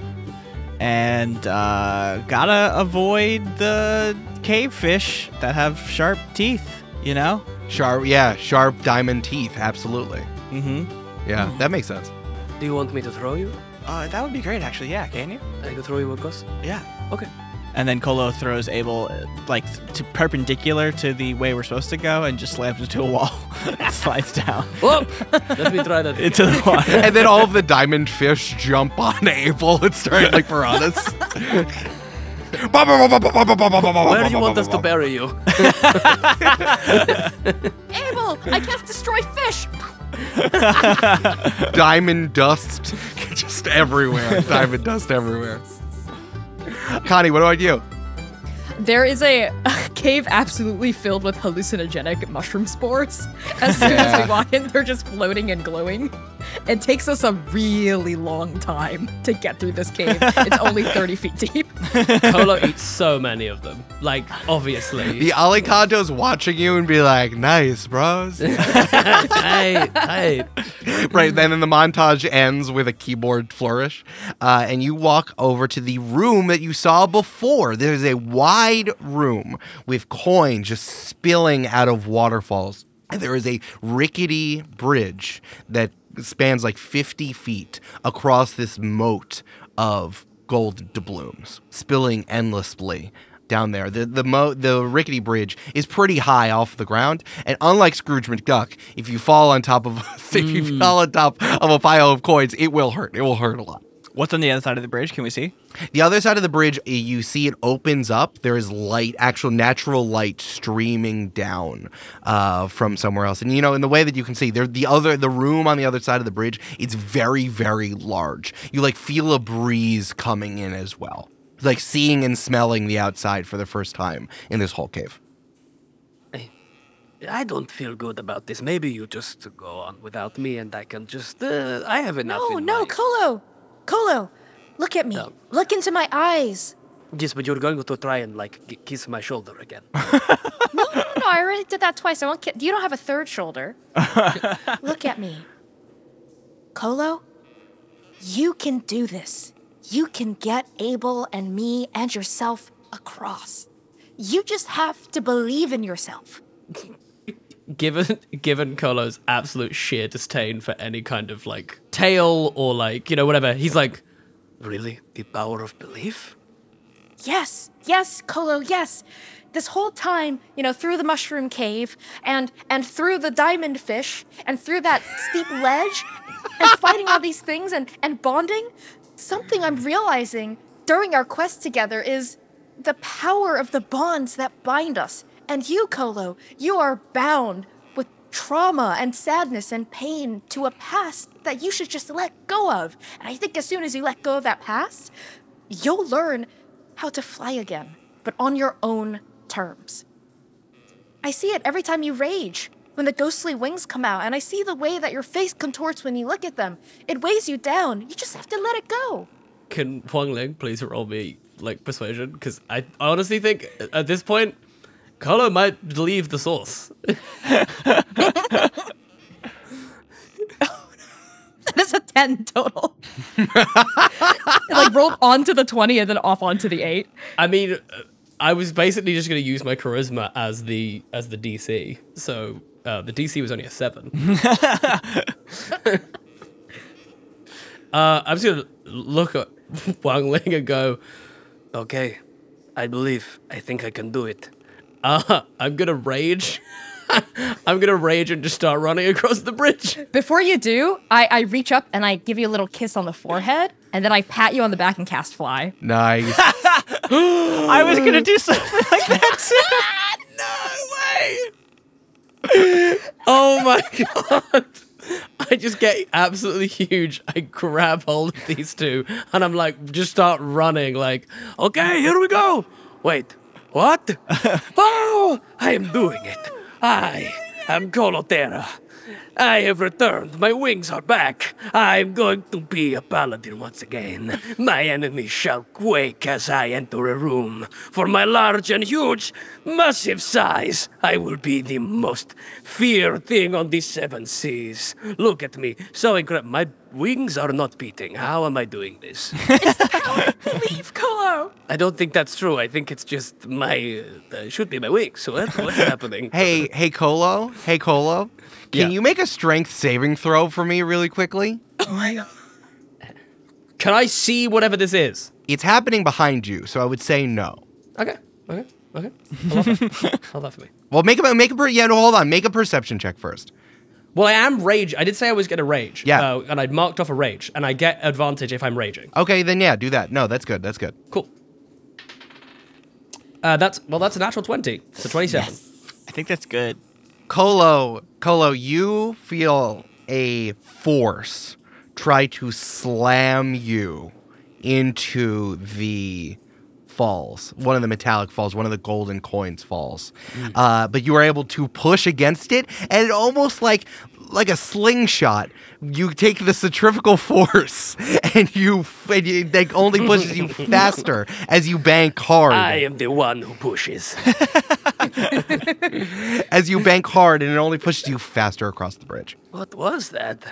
and uh, gotta avoid the cave fish that have sharp teeth, you know? Sharp, yeah, sharp diamond teeth, absolutely. Mm-hmm. Yeah, that makes sense. Do you want me to throw you? Uh, that would be great, actually. Yeah, can you? I can throw you across. Yeah. Okay. And then Colo throws Abel like to perpendicular to the way we're supposed to go, and just slams into a wall. and slides down Whoop! Let me try that. into the water. and then all of the diamond fish jump on Abel and start like piranhas. Where do you want us to bury you? Abel, I can't destroy fish. Diamond dust just everywhere. Diamond dust everywhere. Connie, what do I do? There is a, a cave absolutely filled with hallucinogenic mushroom spores. As soon as we walk in, they're just floating and glowing. It takes us a really long time to get through this cave. It's only 30 feet deep. Colo eats so many of them. Like obviously. The Alicanto's watching you and be like, nice, bros. hey, hey. right then the montage ends with a keyboard flourish uh, and you walk over to the room that you saw before there's a wide room with coins just spilling out of waterfalls and there is a rickety bridge that spans like 50 feet across this moat of gold doubloons spilling endlessly down there. The the mo- the rickety bridge is pretty high off the ground, and unlike Scrooge McDuck, if you fall on top of if you hmm. fall on top of a pile of coins, it will hurt. It will hurt a lot. What's on the other side of the bridge? Can we see? The other side of the bridge, eh, you see it opens up. There is light, actual natural light streaming down uh, from somewhere else. And you know, in the way that you can see, there the other the room on the other side of the bridge, it's very, very large. You like feel a breeze coming in as well. like seeing and smelling the outside for the first time in this whole cave. I don't feel good about this. Maybe you just go on without me and I can just. Uh, I have enough. No, no, my- Colo. Colo, look at me. No. Look into my eyes. Yes, but you're going to try and like g- kiss my shoulder again. No, no, no, I already did that twice. I won't ki- You don't have a third shoulder. Look at me. Colo, you can do this. You can get Abel and me and yourself across. You just have to believe in yourself. given given Colo's absolute sheer disdain for any kind of like tale or like you know whatever, he's like, really? The power of belief? Yes, yes, Colo, yes. This whole time, you know, through the mushroom cave and and through the diamond fish and through that steep ledge and fighting all these things and and bonding, something I'm realizing during our quest together is the power of the bonds that bind us. And you, Colo, you are bound with trauma and sadness and pain to a past that you should just let go of. And I think as soon as you let go of that past, you'll learn how to fly again, but on your own terms. I see it every time you rage, when the ghostly wings come out, and I see the way that your face contorts when you look at them. It weighs you down. You just have to let it go. "Can Wangling please roll me like persuasion?" Because I honestly think at this point, Colo might leave the source. That's a 10 total. it like rolled onto the 20 and then off onto the 8. I mean, I was basically just going to use my charisma as the as the DC. So uh, the DC was only a seven. uh, I'm just going to look at Wangling and go, Okay, I believe. I think I can do it. Uh, I'm going to rage. I'm going to rage and just start running across the bridge. Before you do, I, I reach up and I give you a little kiss on the forehead, and then I pat you on the back and cast fly. Nice. I was gonna do something like that too. No way! Oh my god. I just get absolutely huge. I grab hold of these two and I'm like, just start running. Like, Okay, here we go. Wait, what? oh, I am doing it. I am Colo Tera. I have returned. My wings are back. I'm going to be a paladin once again. My enemies shall quake as I enter a room. For my large and huge, massive size, I will be the most feared thing on the seven seas. Look at me, so incredible. My wings are not beating. How am I doing this? It's the power. Leave Colo! I don't think that's true. I think it's just my uh, should be my wings. So what, what's happening? hey, hey, Colo. Hey, Colo. Can Yeah. you make a strength saving throw for me really quickly? Oh my god. Can I see whatever this is? It's happening behind you, so I would say no. Okay, okay, okay. I love that. That for me. Well, make a make a per- yeah. No, hold on. Make a perception check first. Well, I am rage. I did say I was going to rage. Yeah. Uh, and I'd marked off a rage, and I get advantage if I'm raging. Okay, then yeah, do that. No, that's good. That's good. Cool. Uh, that's well, that's a natural twenty. So twenty-seven. Yes. I think that's good. Colo, Colo, you feel a force try to slam you into the falls. One of the metallic falls, one of the golden coins falls. Uh, but you are able to push against it, and it almost like like a slingshot. You take the centrifugal force, and you, and you that only pushes you faster as you bank hard. I am the one who pushes. as you bank hard, and it only pushes you faster across the bridge. What was that?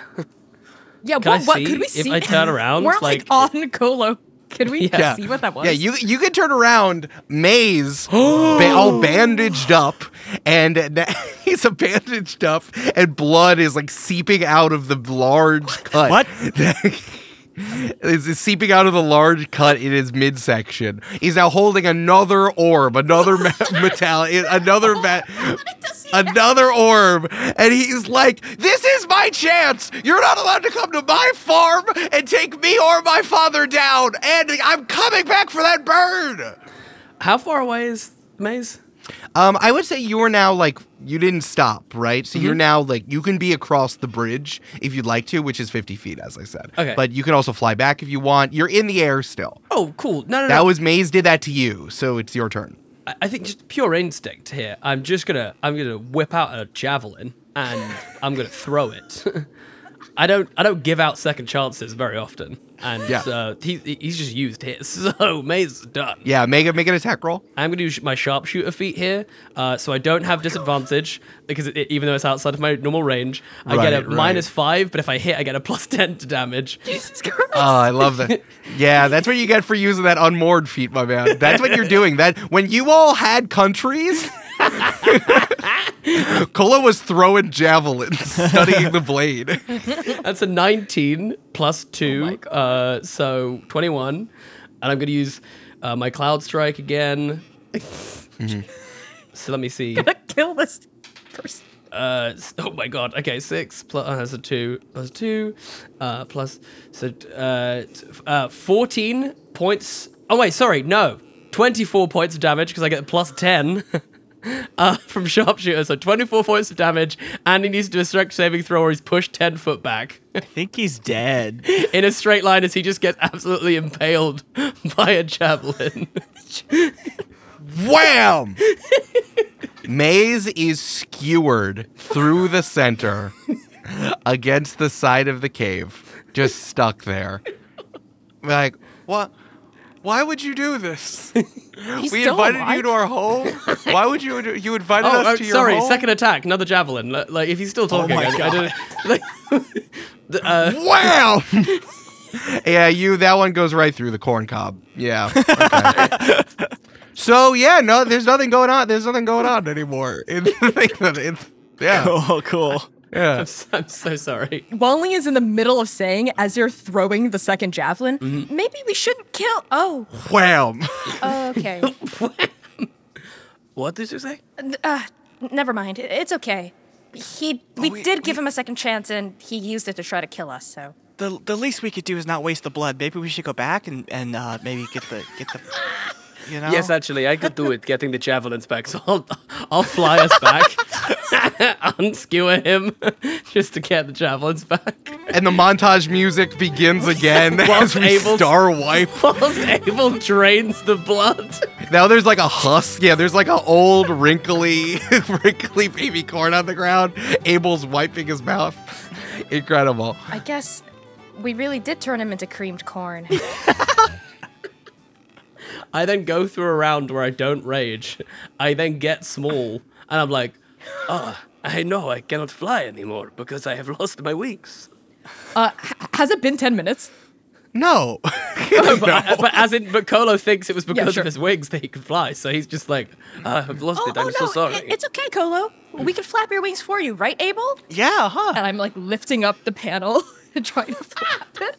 Yeah, Can I what, what could we see? if? I turn around, We're like- like, on Colo. Could we Yeah. see what that was? Yeah, you you can turn around, Maze, ba- all bandaged up, and he's a bandaged up, and blood is like seeping out of the large cut. What? It's seeping out of the large cut in his midsection. He's now holding another orb, another ma- metallic, eh, another ma- another orb, and he's like, "This is my chance. You're not allowed to come to my farm and take me or my father down, and I'm coming back for that bird." How far away is Maze? Um, I would say you're now like you didn't stop, right? So you're now like you can be across the bridge if you'd like to, which is 50 feet, as I said. Okay. But you can also fly back if you want. You're in the air still. Oh, cool. No, no, no That no. was Maze did that to you, so it's your turn. I- I think just pure instinct here. I'm just gonna I'm gonna whip out a javelin and I'm gonna throw it. I don't I don't give out second chances very often, and Yeah. uh, he he's just used his. So Maze done. Yeah, make it make an attack roll. I'm gonna use my sharpshooter feat here, uh, so I don't have disadvantage because it, even though it's outside of my normal range, I get a Right, right. minus five. But if I hit, I get a plus ten to damage. Jesus Christ. Oh, I love that. Yeah, that's what you get for using that unmoored feat, my man. That's what you're doing. That when you all had countries, Colo was throwing javelins, studying the blade. That's a 19 plus 2, uh, so 21. And I'm going to use uh, my Cloud Strike again. So let me see. gonna kill this person. Uh, oh my god. Okay, 6 plus uh, that's a 2 plus 2 uh, plus so uh, uh 14 points. Oh wait, sorry. No. 24 points of damage because I get plus 10. Uh, from sharpshooter, so 24 points of damage, and he needs to do a strength saving throw or he's pushed 10 foot back. I think he's dead. in a straight line as he just gets absolutely impaled by a javelin. Wham! Maze is skewered through the center against the side of the cave, just stuck there. Like, what? Why would you do this? He's we invited alive? you to our home. Why would you? You invited oh, us oh, to your sorry, home. second attack, another javelin. Li- Like if he's still talking, my I, I don't. Like, uh, Wow! yeah, you. That one goes right through the corn cob. Yeah. okay. so yeah, no, there's nothing going on. There's nothing going on anymore. In the thing that it, yeah, Oh, cool. Yeah. I'm, so, I'm so sorry. Wally is in the middle of saying, as you're throwing the second javelin, Mm-hmm. maybe we shouldn't kill. Oh, Wham! Okay. What did you say? uh, never mind. It's okay. He, we, we- did give him a second chance, and he used it to try to kill us. So The the least we could do is not waste the blood. Maybe we should go back and and uh, maybe get the get the. You know. Yes, actually, I could do it, getting the javelins back. So I'll, I'll fly us back, unskewer him, just to get the javelins back. And the montage music begins again Whilst as we Abel's- star wipe. Whilst Abel drains the blood. Now there's like a husk. Yeah, there's like an old wrinkly, wrinkly baby corn on the ground. Abel's wiping his mouth. Incredible. I guess we really did turn him into creamed corn. I then go through a round where I don't rage. I then get small, and I'm like, Ah, I know I cannot fly anymore because I have lost my wings. uh, h- has it been 10 minutes? No. but, I- but as in, but Colo thinks it was because sure. of his wings that he could fly. So he's just like, Ah, I've lost oh, it. I'm oh, so no, sorry. it- it's okay, Colo. We can flap your wings for you, right, Abel? Yeah, huh? And I'm like lifting up the panel and trying to flap it.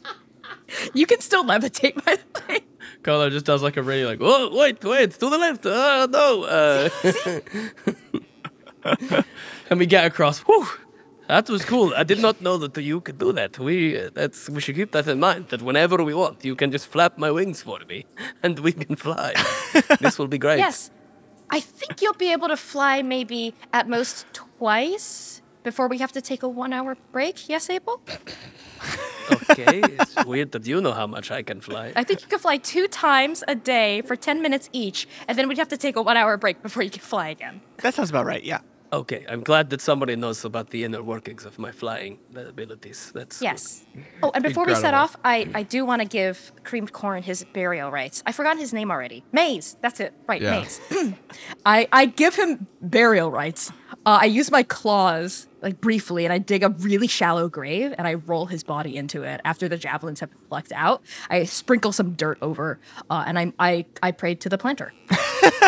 You can still levitate, by the way. Colo just does like a really like, oh wait, wait, to the left. Oh no. Uh, and we get across. Whew, That was cool. I did not know that you could do that. We uh, that's we should keep that in mind. That whenever we want, you can just flap my wings for me, and we can fly. this will be great. Yes. I think you'll be able to fly maybe at most twice before we have to take a one hour break. Yes, Abel? Okay. It's weird that you know how much I can fly. I think you can fly two times a day for 10 minutes each, and then we'd have to take a one hour break before you can fly again. That sounds about right. Yeah. Okay. I'm glad that somebody knows about the inner workings of my flying abilities. That's good. Yes. Oh, and before we set off, I, I do want to give Creamed Corn his burial rights. I forgot his name already. Maze. That's it. Right, Yeah. Maze. I, I give him burial rights. Uh, I use my claws, like briefly, and I dig a really shallow grave and I roll his body into it. After the javelins have been plucked out, I sprinkle some dirt over, uh, and I, I, I prayed to the planter.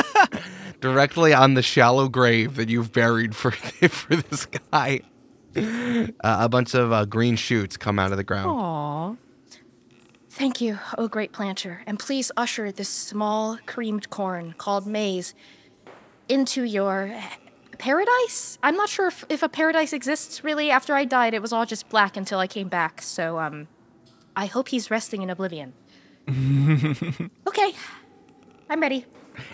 Directly on the shallow grave that you've buried for for this guy. Uh, a bunch of uh, green shoots come out of the ground. Aww. Thank you, oh great planter. And please usher this small creamed corn called maize into your paradise? I'm not sure if, if a paradise exists really. After I died, it was all just black until I came back. So, um, I hope he's resting in oblivion. okay, I'm ready.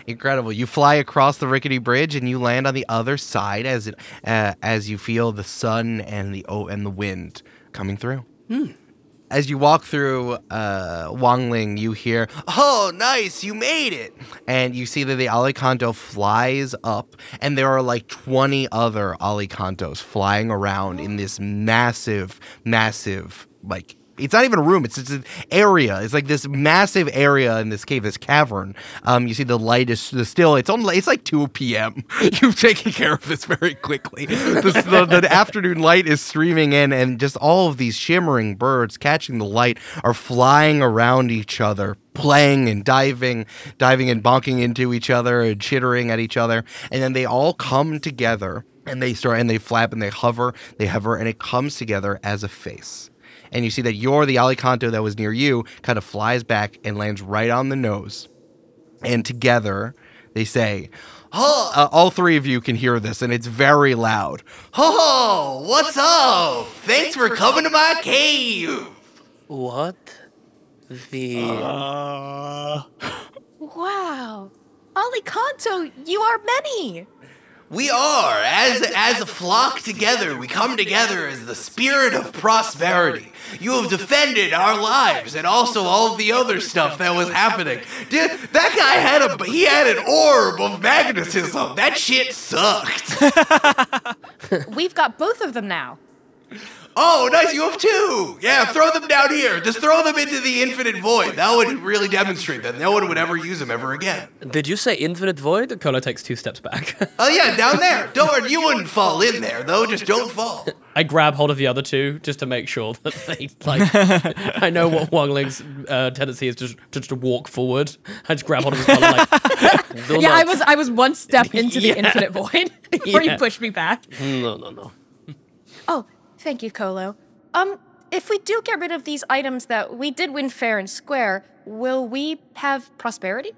Incredible. You fly across the rickety bridge and you land on the other side as it uh, as you feel the sun and the oh, and the wind coming through. As you walk through uh, Wangling, you hear, "Oh, nice, you made it!" And you see that the Alicanto flies up, and there are like twenty other Alicantos flying around in this massive, massive like it's not even a room it's, it's an area. It's like this massive area in this cave this cavern. Um you see the light is the still it's on it's like 2 p.m you've taken care of this very quickly. The, the, the afternoon light is streaming in and just all of these shimmering birds catching the light are flying around each other playing and diving diving and bonking into each other and chittering at each other. And then they all come together and they start and they flap and they hover they hover and it comes together as a face and you see that you're the Alicanto that was near you kind of flies back and lands right on the nose. And together they say, Oh, uh, all three of you can hear this, and it's very loud. Oh, what's up? Thanks for coming to my cave. What? The. Uh, Wow. Alicanto, you are many. We are, as as a flock together, we come together as the spirit of prosperity. You have defended our lives and also all of the other stuff that was happening. Dude, that guy had a he had an orb of magnetism. That shit sucked. We've got both of them now. Oh, nice, you have two. Yeah, throw them down here. Just throw them into the infinite void. That would really demonstrate that no one would ever use them ever again. Did you say infinite void? Colo takes two steps back. Oh yeah, down there. Don't worry, you wouldn't fall in there though. Just don't fall. I grab hold of the other two just to make sure that they like. I know what Wangling's uh, tendency is just just to walk forward. I just grab hold of his collar like. Do Yeah, I was I was one step into the Yeah. infinite void before Yeah. you pushed me back. No, no, no. Oh, thank you, Colo. Um, if we do get rid of these items that we did win fair and square, will we have prosperity?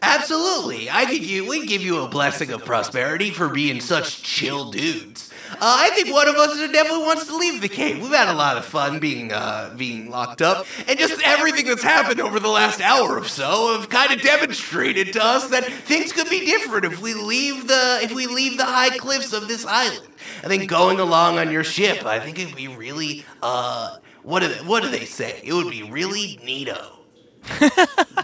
Absolutely. I could give, we give you a blessing of prosperity for being such chill dudes. Uh, I think one of us definitely wants to leave the cave. We've had a lot of fun being uh, being locked up, and just everything that's happened over the last hour or so have kind of demonstrated to us that things could be different if we leave the if we leave the high cliffs of this island. I think going along on your ship, I think it'd be really uh, what do they, what do they say? It would be really neato.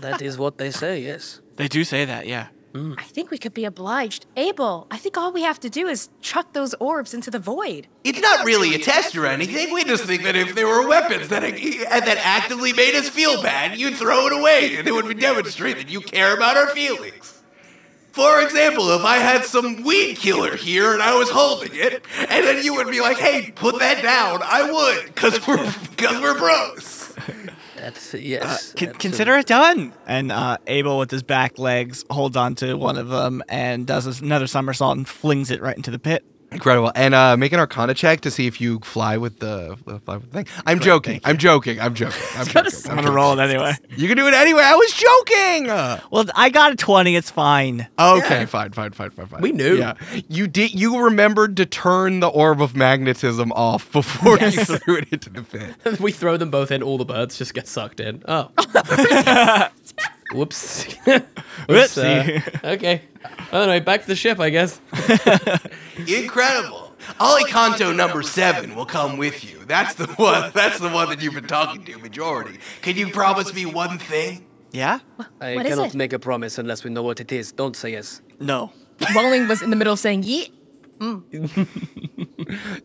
That is what they say, yes. they do say that, yeah. Mm. I think we could be obliged. Abel, I think all we have to do is chuck those orbs into the void. It's not really a test or anything. We just think that if there were weapons that that actively made us feel bad, you'd throw it away, and it would demonstrate that you care about our feelings. For example, if I had some weed killer here and I was holding it, and then you would be like, "Hey, put that down," I would, cause we're cause we're bros. That's yes. Con- absolutely. consider it done. And uh, Abel, with his back legs, holds on to one of them and does another somersault and flings it right into the pit. Incredible, and uh, make an Arcana check to see if you fly with the, fly with the thing. I'm joking. I'm joking. I'm joking. I'm joking. I'm gonna roll it anyway. You can do it anyway. I was joking. Uh, Well, I got a twenty. It's fine. Okay, fine, fine, fine, fine, fine. We knew. Yeah, you did. You remembered to turn the orb of magnetism off before you threw it into the pit. we throw them both in. All the birds just get sucked in. Oh. Whoops. Whoops. uh, okay. Anyway, back to the ship, I guess. Incredible. Alicanto number seven will come with you. That's the one. That's the one that you've been talking to, majority. Can you promise me one thing? Yeah? I What is cannot it? make a promise unless we know what it is. Don't say yes. No. Wangling was in the middle of saying yeet.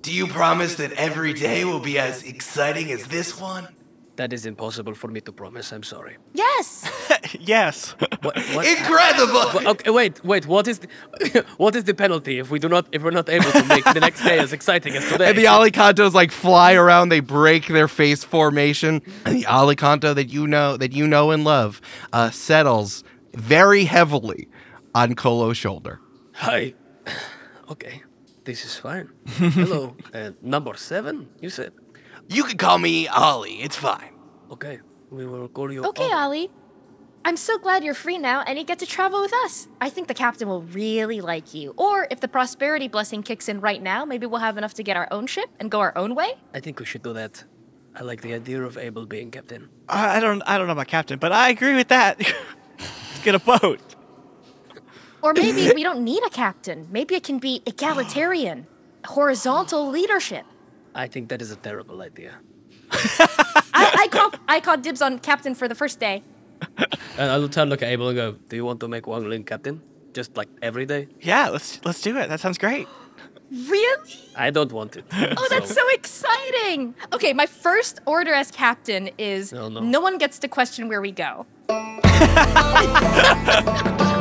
Do you promise that every day will be as exciting as this one? That is impossible for me to promise. I'm sorry. Yes! yes. What? what? Incredible. Well, okay, wait, wait. What is the, what is the penalty if we do not if we're not able to make the next day as exciting as today? And the Alicantos like fly around, they break their face formation, and the Alicanto that you know that you know and love uh, settles very heavily on Colo's shoulder. Hi. Okay, this is fine. Hello, uh, number seven. You said. You can call me Ollie. It's fine. Okay, we will call you. Okay, Ollie. Ollie. I'm so glad you're free now and you get to travel with us. I think the captain will really like you. Or if the prosperity blessing kicks in right now, maybe we'll have enough to get our own ship and go our own way. I think we should do that. I like the idea of Abel being captain. I I don't. I don't know about captain, but I agree with that. Let's get a boat. Or maybe we don't need a captain. Maybe it can be egalitarian, horizontal leadership. I think that is a terrible idea. I, I call I call dibs on captain for the first day. And I'll turn, look at Abel, and go, Do you want to make Wangling captain? Just like every day? Yeah, let's let's do it. That sounds great. Really? I don't want it. Oh, that's so exciting! Okay, my first order as captain is No, no. one gets to question where we go.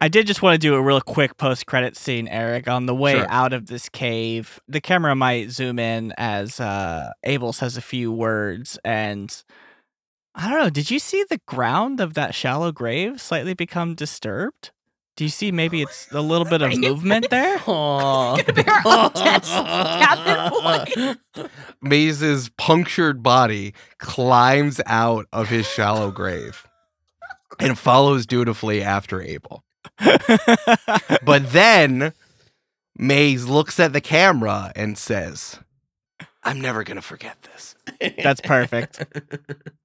I did just want to do a real quick post credit scene, Eric. On the way Sure. out of this cave, the camera might zoom in as uh, Abel says a few words. And I don't know, did you see the ground of that shallow grave slightly become disturbed? Do you see maybe it's a little bit of movement there? Aww. Bear up, Tess. Captain Boy. Maze's punctured body climbs out of his shallow grave and follows dutifully after Abel. But then Maze looks at the camera and says, I'm never going to forget this. That's perfect.